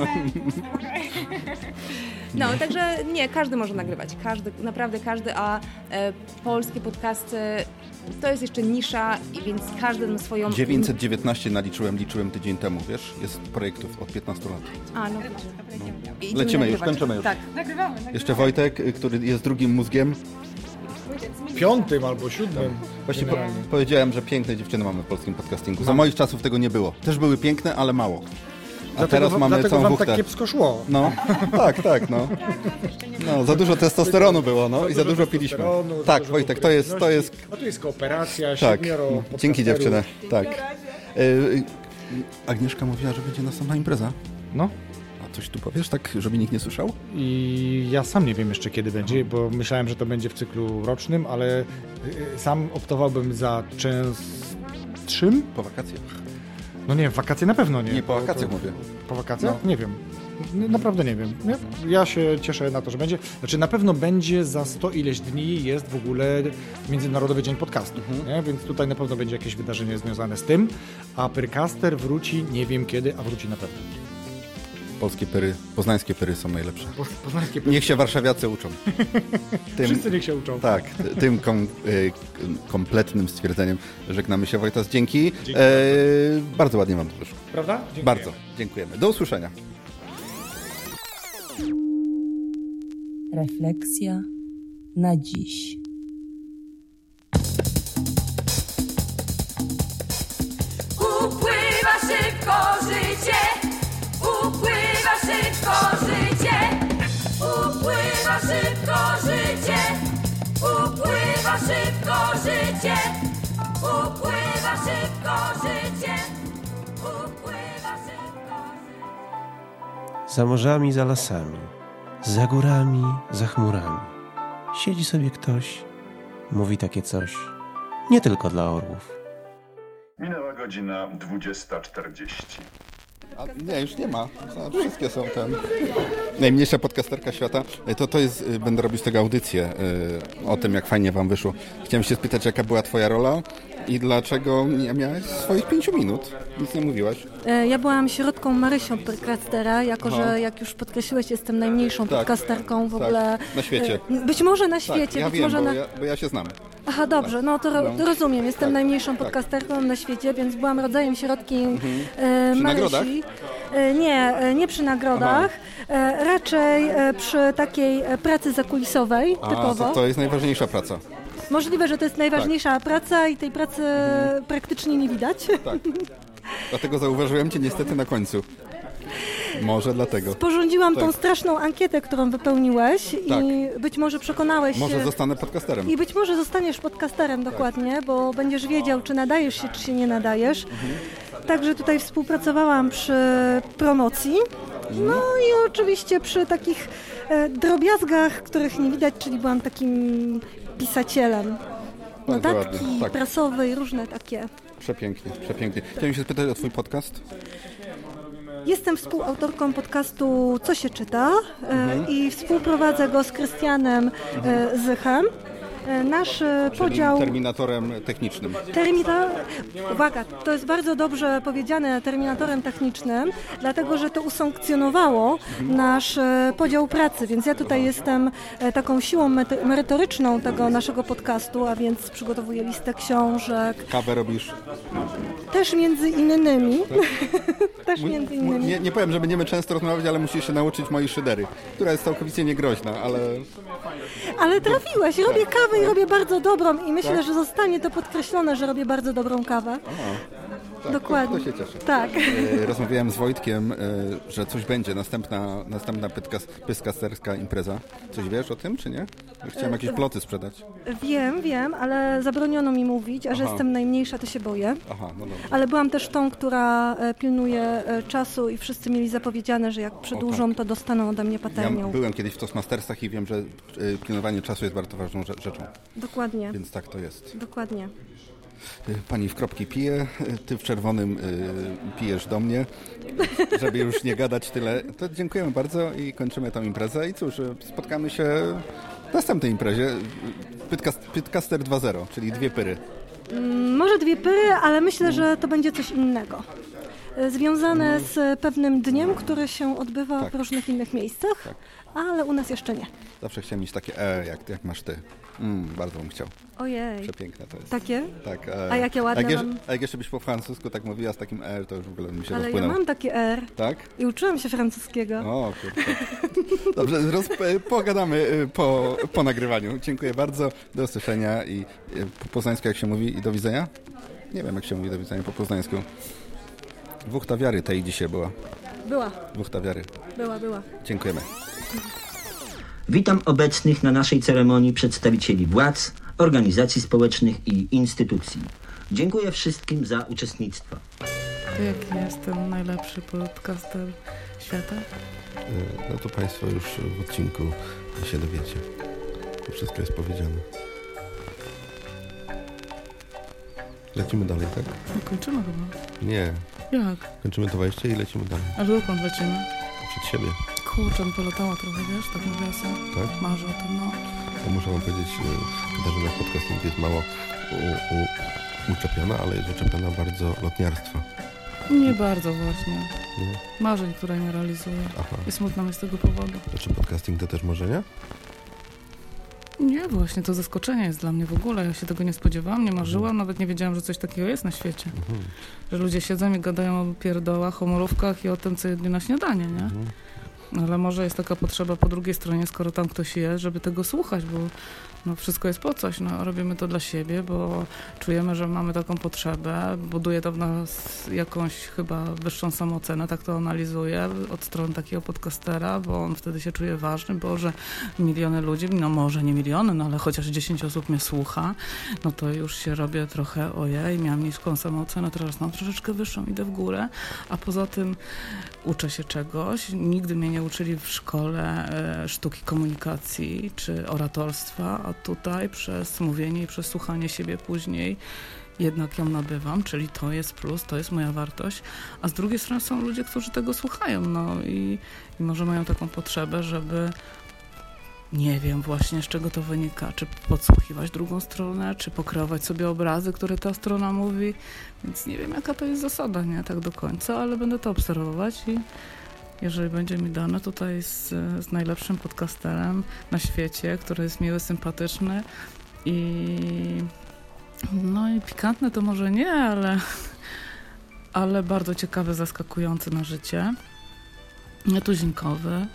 No, także nie, każdy może nagrywać, każdy, naprawdę każdy, a e, polskie podcasty to jest jeszcze nisza, i więc każdy ma swoją... 919 naliczyłem, liczyłem tydzień temu, wiesz? Jest projektów od 15 lat. A, no widzisz. Lecimy już, kończymy już. Tak. Nagrywamy, nagrywamy. Jeszcze Wojtek, y, który jest drugim mózgiem. Piątym albo siódmym. Właśnie po, powiedziałem, że piękne dziewczyny mamy w polskim podcastingu. Za moich czasów tego nie było. Też były piękne, ale mało. A Dlatego teraz mamy dlatego całą wam buchtę. tak kiepsko szło. No, tak, tak, no. No, za dużo testosteronu było, no i za dużo piliśmy. testosteronu, za Tak, dużo Wojtek, to jest, to jest... A tu jest kooperacja, Tak, siedmioro dzięki dziewczyny, tak. Y, y, Agnieszka mówiła, że będzie następna impreza. No. A coś tu powiesz, tak, żeby nikt nie słyszał? I ja sam nie wiem jeszcze kiedy będzie, bo myślałem, że to będzie w cyklu rocznym, ale y, sam optowałbym za częstszym. Po wakacjach. No nie, wakacje na pewno nie. Nie, po wakacjach mówię. Po wakacjach? No. Nie wiem. Naprawdę nie wiem. Nie? Ja się cieszę na to, że będzie. Znaczy na pewno będzie za 100 ileś dni jest w ogóle Międzynarodowy Dzień Podcastu, Mhm. więc tutaj na pewno będzie jakieś wydarzenie związane z tym, a Pyrcaster wróci nie wiem kiedy, a wróci na pewno. Polskie pyry, poznańskie pyry są najlepsze. Po- Poznańskie pyry. Niech się warszawiacy uczą. Wszyscy niech się uczą. Tak, tym kom, y, kompletnym stwierdzeniem żegnamy się Wojtas. Dzięki. Dzięki E, bardzo ładnie Wam to wyszło. Prawda? Dziękuję. Bardzo. Dziękujemy. Do usłyszenia. Refleksja na dziś. Upływa szybko Za morzami, za lasami, za górami, za chmurami. Siedzi sobie ktoś, mówi takie coś. Nie tylko dla orłów. Minęła godzina 20.40. A, nie, już nie ma. Wszystkie są ten. Najmniejsza podcasterka świata. E, To, to jest, y, będę robił z tego audycję y, o tym, jak fajnie wam wyszło. Chciałem się spytać, jaka była twoja rola i dlaczego nie miałeś swoich pięciu minut? Nic nie mówiłaś. E, Ja byłam środką Marysią Podcastera, jako Aha. że jak już podkreśliłeś, jestem najmniejszą Tak, podcasterką w tak, ogóle. na świecie. E, Być może na Tak, świecie, ja być wiem, może bo, na... ja, bo ja się znam. Aha, dobrze, no to, ro- No. to rozumiem. Jestem Tak, najmniejszą tak. podcasterką na świecie, więc byłam rodzajem środki e, Przy? Marysi. E, Nie, e, nie przy nagrodach, e, raczej e, przy takiej e, pracy zakulisowej A, typowo. to, to jest najważniejsza praca. Możliwe, że to jest najważniejsza praca i tej pracy praktycznie nie widać. Tak. Dlatego zauważyłem cię niestety na końcu. Może dlatego. Sporządziłam tą Tak. straszną ankietę, którą wypełniłeś Tak. i być może przekonałeś Może się... zostanę podcasterem. I być może zostaniesz podcasterem dokładnie, bo będziesz wiedział, czy nadajesz się, czy się nie nadajesz. Także tutaj współpracowałam przy promocji. No i oczywiście przy takich e, drobiazgach, których nie widać, czyli byłam takim pisacielem. Bardzo Notatki tak. prasowe i różne takie. Przepięknie, przepięknie. Chciałem się spytać o twój podcast. Jestem współautorką podcastu Co się czyta e, i współprowadzę go z Krystianem e, Zychem. E, Nasz e, podział... terminatorem technicznym. Terminator, uwaga, to jest bardzo dobrze powiedziane terminatorem technicznym, dlatego że to usankcjonowało nasz e, podział pracy, więc ja tutaj jestem taką siłą merytoryczną tego naszego podcastu, a więc przygotowuję listę książek, Kawę robisz. też między innymi, Tak. też między innymi. Nie, nie powiem, że będziemy często rozmawiać, ale musisz się nauczyć mojej szydery, która jest całkowicie niegroźna, ale Ale trafiłeś, robię kawę i robię bardzo dobrą i myślę, Tak? że zostanie to podkreślone, że robię bardzo dobrą kawę. Tak, Dokładnie. To, to się cieszę. Tak. E, Rozmawiałem z Wojtkiem, e, że coś będzie, następna, następna pyskasterska impreza. Coś wiesz o tym, czy nie? Chciałem jakieś ploty sprzedać. Wiem, wiem, ale zabroniono mi mówić, a że Aha. jestem najmniejsza, to się boję. Aha, no dobrze. Ale byłam też tą, która e, pilnuje e, czasu i wszyscy mieli zapowiedziane, że jak przedłużą, to dostaną ode mnie tak. Ja patelnią. byłem kiedyś w Toastmastersach i wiem, że e, pilnowanie czasu jest bardzo ważną rze- rzeczą. Dokładnie. Więc tak to jest. Dokładnie. E, Pani w kropki pije, e, ty w czerwonym e, pijesz do mnie, żeby już nie gadać tyle. To dziękujemy bardzo i kończymy tą imprezę. I cóż, spotkamy się w następnej imprezie. Pytcaster 2.0, czyli dwie pyry. Mm, Może dwie pyry, ale myślę, że to będzie coś innego. Związane z pewnym dniem, który się odbywa Tak. w różnych innych miejscach, ale u nas jeszcze nie. Zawsze chciałem mieć takie e, jak, jak masz ty. Mm, bardzo bym chciał. Ojej. Przepiękne to jest. Takie? Tak. E, A jakie ładne jak, mam. a jak jeszcze byś po francusku tak mówiła z takim R, to już w ogóle mi się Ale ja rozpłynął. mam takie R Tak? i uczyłam się francuskiego. O, kurczę. Dobrze, roz, e, pogadamy e, po, po nagrywaniu. Dziękuję bardzo, do usłyszenia i e, po poznańsku jak się mówi i do widzenia? Nie wiem jak się mówi do widzenia po poznańsku. Dwóch tawiary tej dzisiaj była. Była, Dwóch tawiary. była, była. Dziękujemy. Witam obecnych na naszej ceremonii przedstawicieli władz, organizacji społecznych i instytucji. Dziękuję wszystkim za uczestnictwo. To jaki jest ten najlepszy podcaster świata? E, No to Państwo już w odcinku się dowiecie. To wszystko jest powiedziane. Lecimy dalej, tak? No kończymy chyba. Nie. Jak? Kończymy to wejście i lecimy dalej. A dokąd lecimy? Przed siebie. Kurczę, no to latała trochę, wiesz, tak mówię sobie. Tak? Marzę o tym, no. Muszę Wam powiedzieć, Katarzyna w podcasting jest mało u, u, uczepiona, ale jest uczepiona bardzo lotniarstwa. Nie bardzo właśnie. Nie? Marzeń, które nie realizuję. Aha. I smutno mi z tego powodu. Znaczy podcasting to też marzenia? Nie, właśnie to zaskoczenie jest dla mnie w ogóle. Ja się tego nie spodziewałam, nie marzyłam, nawet nie wiedziałam, że coś takiego jest na świecie. Mhm. Że ludzie siedzą i gadają o pierdołach, o molówkach i o tym, co jedli na śniadanie, nie? Mhm. Ale może jest taka potrzeba po drugiej stronie, skoro tam ktoś jest, żeby tego słuchać, bo no, wszystko jest po coś. No, robimy to dla siebie, bo czujemy, że mamy taką potrzebę. Buduje to w nas jakąś chyba wyższą samoocenę, tak to analizuję od strony takiego podcastera, bo on wtedy się czuje ważny, bo że miliony ludzi, no może nie miliony, no ale chociaż 10 osób mnie słucha, no to już się robię trochę ojej, miałam niską samoocenę, teraz mam troszeczkę wyższą, idę w górę, a poza tym uczę się czegoś. Nigdy mnie nie uczyli w szkole e, sztuki komunikacji czy oratorstwa, tutaj przez mówienie i przez słuchanie siebie później. Jednak ją nabywam, czyli to jest plus, to jest moja wartość, a z drugiej strony są ludzie, którzy tego słuchają, no i, i może mają taką potrzebę, żeby nie wiem właśnie z czego to wynika, czy podsłuchiwać drugą stronę, czy pokreować sobie obrazy, które ta strona mówi, więc nie wiem jaka to jest zasada, nie tak do końca, ale będę to obserwować i jeżeli będzie mi dane tutaj z, z najlepszym podcasterem na świecie, który jest miły, sympatyczny i no i pikantny to może nie, ale, ale bardzo ciekawy, zaskakujący na życie, nietuzinkowy,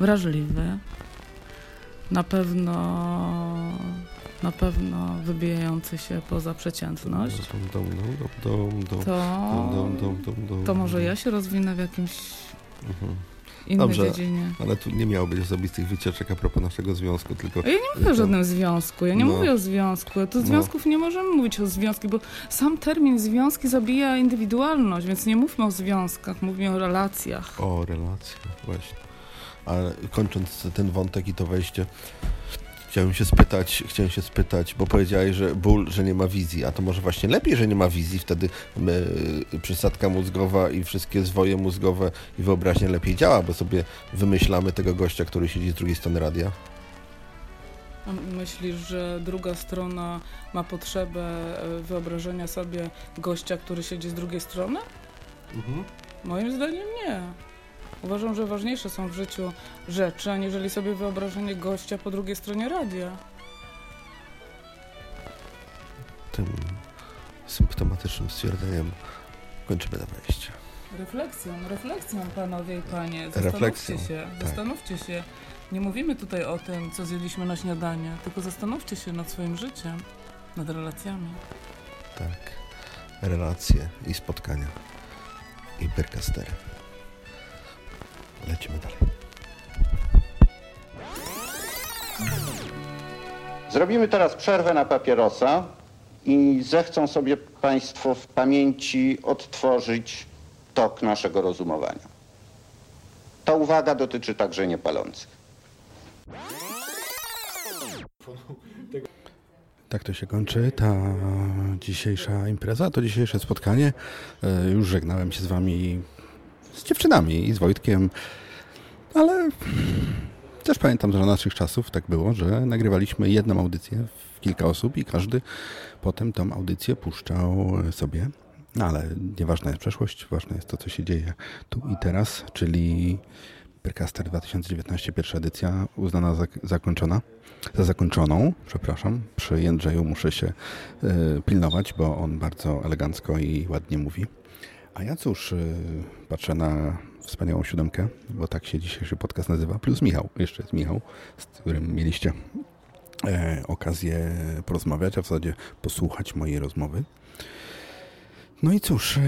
wrażliwy, na pewno na pewno wybijający się poza przeciętność, to, to może ja się rozwinę w jakimś Mhm. innej Dobrze, dziedzinie. ale tu nie miało być osobistych wycieczek a propos naszego związku, tylko... Ja nie mówię o żadnym związku, ja nie No. mówię o związku. Tu No. związków nie możemy mówić o związki, bo sam termin związki zabija indywidualność, więc nie mówmy o związkach, mówmy o relacjach. O, relacje, właśnie. Ale kończąc ten wątek i to wejście, chciałem się spytać, chciałem się spytać, bo powiedziałeś, że ból, że nie ma wizji, a to może właśnie lepiej, że nie ma wizji, wtedy y, przysadka mózgowa i wszystkie zwoje mózgowe i wyobraźnia lepiej działa, bo sobie wymyślamy tego gościa, który siedzi z drugiej strony radia. A myślisz, że druga strona ma potrzebę e, wyobrażenia sobie gościa, który siedzi z drugiej strony? Moim zdaniem nie. Uważam, że ważniejsze są w życiu rzeczy, aniżeli sobie wyobrażenie gościa po drugiej stronie radia. Tym symptomatycznym stwierdzeniem kończymy to wejście. Refleksją, refleksją, panowie i panie. Zastanówcie Refleksją, się, tak. zastanówcie się. Nie mówimy tutaj o tym, co zjedliśmy na śniadanie, tylko zastanówcie się nad swoim życiem, nad relacjami. Tak. Relacje i spotkania. I perkastery. Lecimy dalej. Zrobimy teraz przerwę na papierosa i zechcą sobie Państwo w pamięci odtworzyć tok naszego rozumowania. Ta uwaga dotyczy także niepalących. Tak to się kończy ta dzisiejsza impreza, to dzisiejsze spotkanie. E, Już żegnałem się z wami, z dziewczynami i z Wojtkiem, ale też pamiętam, że naszych czasów tak było, że nagrywaliśmy jedną audycję w kilka osób i każdy potem tą audycję puszczał sobie. No ale nieważna jest przeszłość, ważne jest to, co się dzieje tu i teraz, czyli Percaster 2019, pierwsza edycja uznana za zakończona, za zakończoną, przepraszam. Przy Jędrzeju muszę się y, pilnować, bo on bardzo elegancko i ładnie mówi. A ja cóż, y, patrzę na wspaniałą siódemkę, bo tak się dzisiejszy podcast nazywa, plus Michał, jeszcze jest Michał, z którym mieliście e, okazję porozmawiać, a w zasadzie posłuchać mojej rozmowy. No i cóż, e,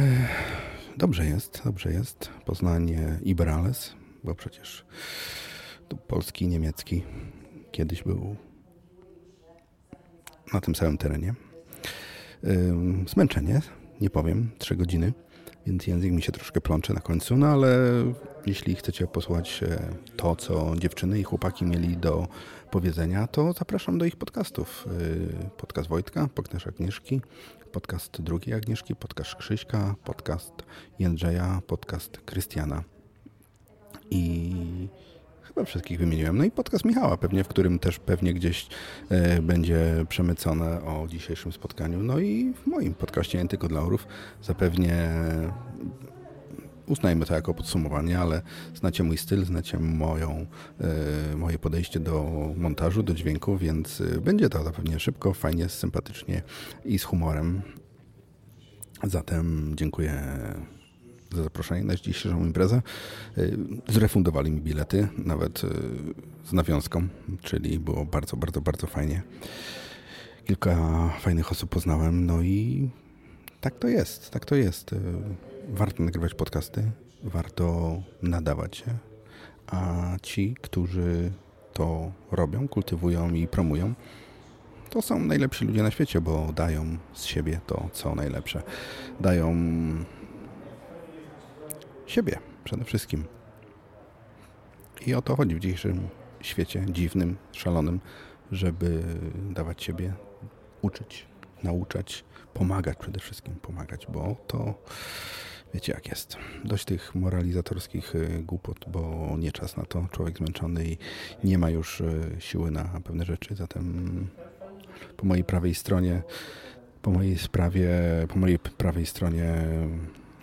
dobrze jest, dobrze jest. Poznanie Iberales, bo przecież polski niemiecki kiedyś był na tym samym terenie. Zmęczenie, nie powiem, trzy godziny, więc język mi się troszkę plącze na końcu, no ale jeśli chcecie posłuchać e, to, co dziewczyny i chłopaki mieli do powiedzenia, to zapraszam do ich podcastów. Y, Podcast Wojtka, podcast Agnieszki, podcast drugiej Agnieszki, podcast Krzyśka, podcast Jędrzeja, podcast Krystiana i chyba wszystkich wymieniłem. No i podcast Michała pewnie, w którym też pewnie gdzieś e, będzie przemycone o dzisiejszym spotkaniu. No i w moim podcaście Nie tylko dla orów zapewnie uznajmy to jako podsumowanie, ale znacie mój styl, znacie moją, e, moje podejście do montażu, do dźwięku, więc e, będzie to zapewne szybko, fajnie, sympatycznie i z humorem. Zatem dziękuję za zaproszenie na dzisiejszą imprezę. Y, Zrefundowali mi bilety, nawet y, z nawiązką, czyli było bardzo, bardzo, bardzo fajnie. Kilka fajnych osób poznałem, no i tak to jest, tak to jest. Y, Warto nagrywać podcasty, warto nadawać się, a ci, którzy to robią, kultywują i promują, to są najlepsi ludzie na świecie, bo dają z siebie to, co najlepsze. Dają siebie przede wszystkim. I o to chodzi w dzisiejszym świecie dziwnym, szalonym, żeby dawać siebie, uczyć, nauczać, pomagać przede wszystkim, pomagać, bo to wiecie jak jest. Dość tych moralizatorskich y, głupot, bo nie czas na to, człowiek zmęczony i nie ma już y, siły na pewne rzeczy, zatem po mojej prawej stronie, po mojej sprawie, po mojej prawej stronie,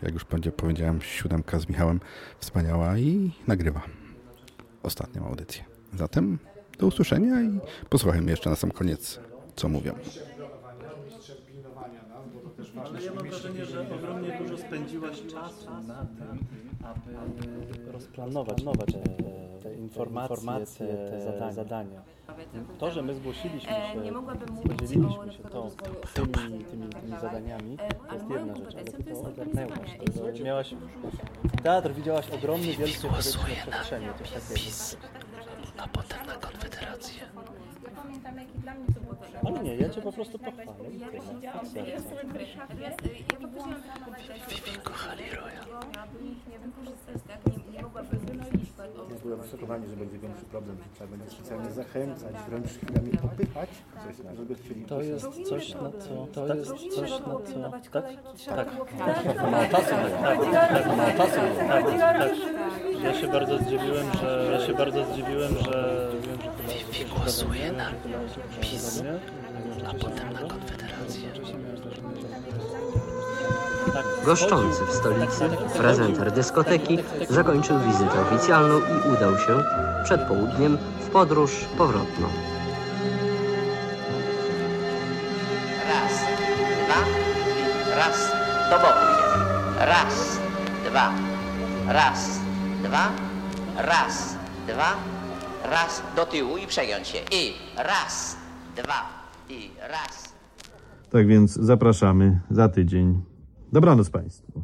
jak już powiedziałem, siódemka z Michałem, wspaniała i nagrywa ostatnią audycję. Zatem do usłyszenia i posłuchajmy jeszcze na sam koniec, co mówią. mistrzem pilnowania nas, bo to też ważne. Ale ja mam wrażenie, że ogromnie dużo spędziłaś czasu na tym, aby rozplanować te, te informacje, te zadania. zadania. To, że my zgłosiliśmy E, się, nie mogłabym mówić podzieliliśmy na się tą, tymi, tymi, tymi zadaniami, E, to jest moją jedna rzecz, ale to ogarnęłaś. Jeśli To miałaś teatr, widziałaś ogromny, wielki przestrzeni, coś takiego. A potem na Konfederację. Pamiętam, jaki dla mnie to było Ale nie, ja cię po prostu pochwalę. Ja Tyle. siedziałam jestem Ryszard, ja Vivi kochali Roya. Aby ich nie wykorzystać, tak? Nie, nie mogłabym wynosić od Byłem przekonani, że będzie większy problem, że trzeba będzie specjalnie zachęcać, wręcz chwilami popychać, coś na, żeby chcieli To jest coś, na co... To Tak? jest coś, na co... Tak? Tak. Tak. tak, tak, tak, tak. Ja się bardzo zdziwiłem, że... Ja się bardzo zdziwiłem, że... Vivi głosuje na PiS, a potem na Konfederację. Goszczący w stolicy prezenter dyskoteki zakończył wizytę oficjalną i udał się przed południem w podróż powrotną. Raz, dwa i raz. Do boku. Raz, dwa, raz, dwa, raz, dwa, raz. Do tyłu i przegiąć się. I raz, dwa i raz. Tak więc zapraszamy za tydzień. Dobranoc Państwu.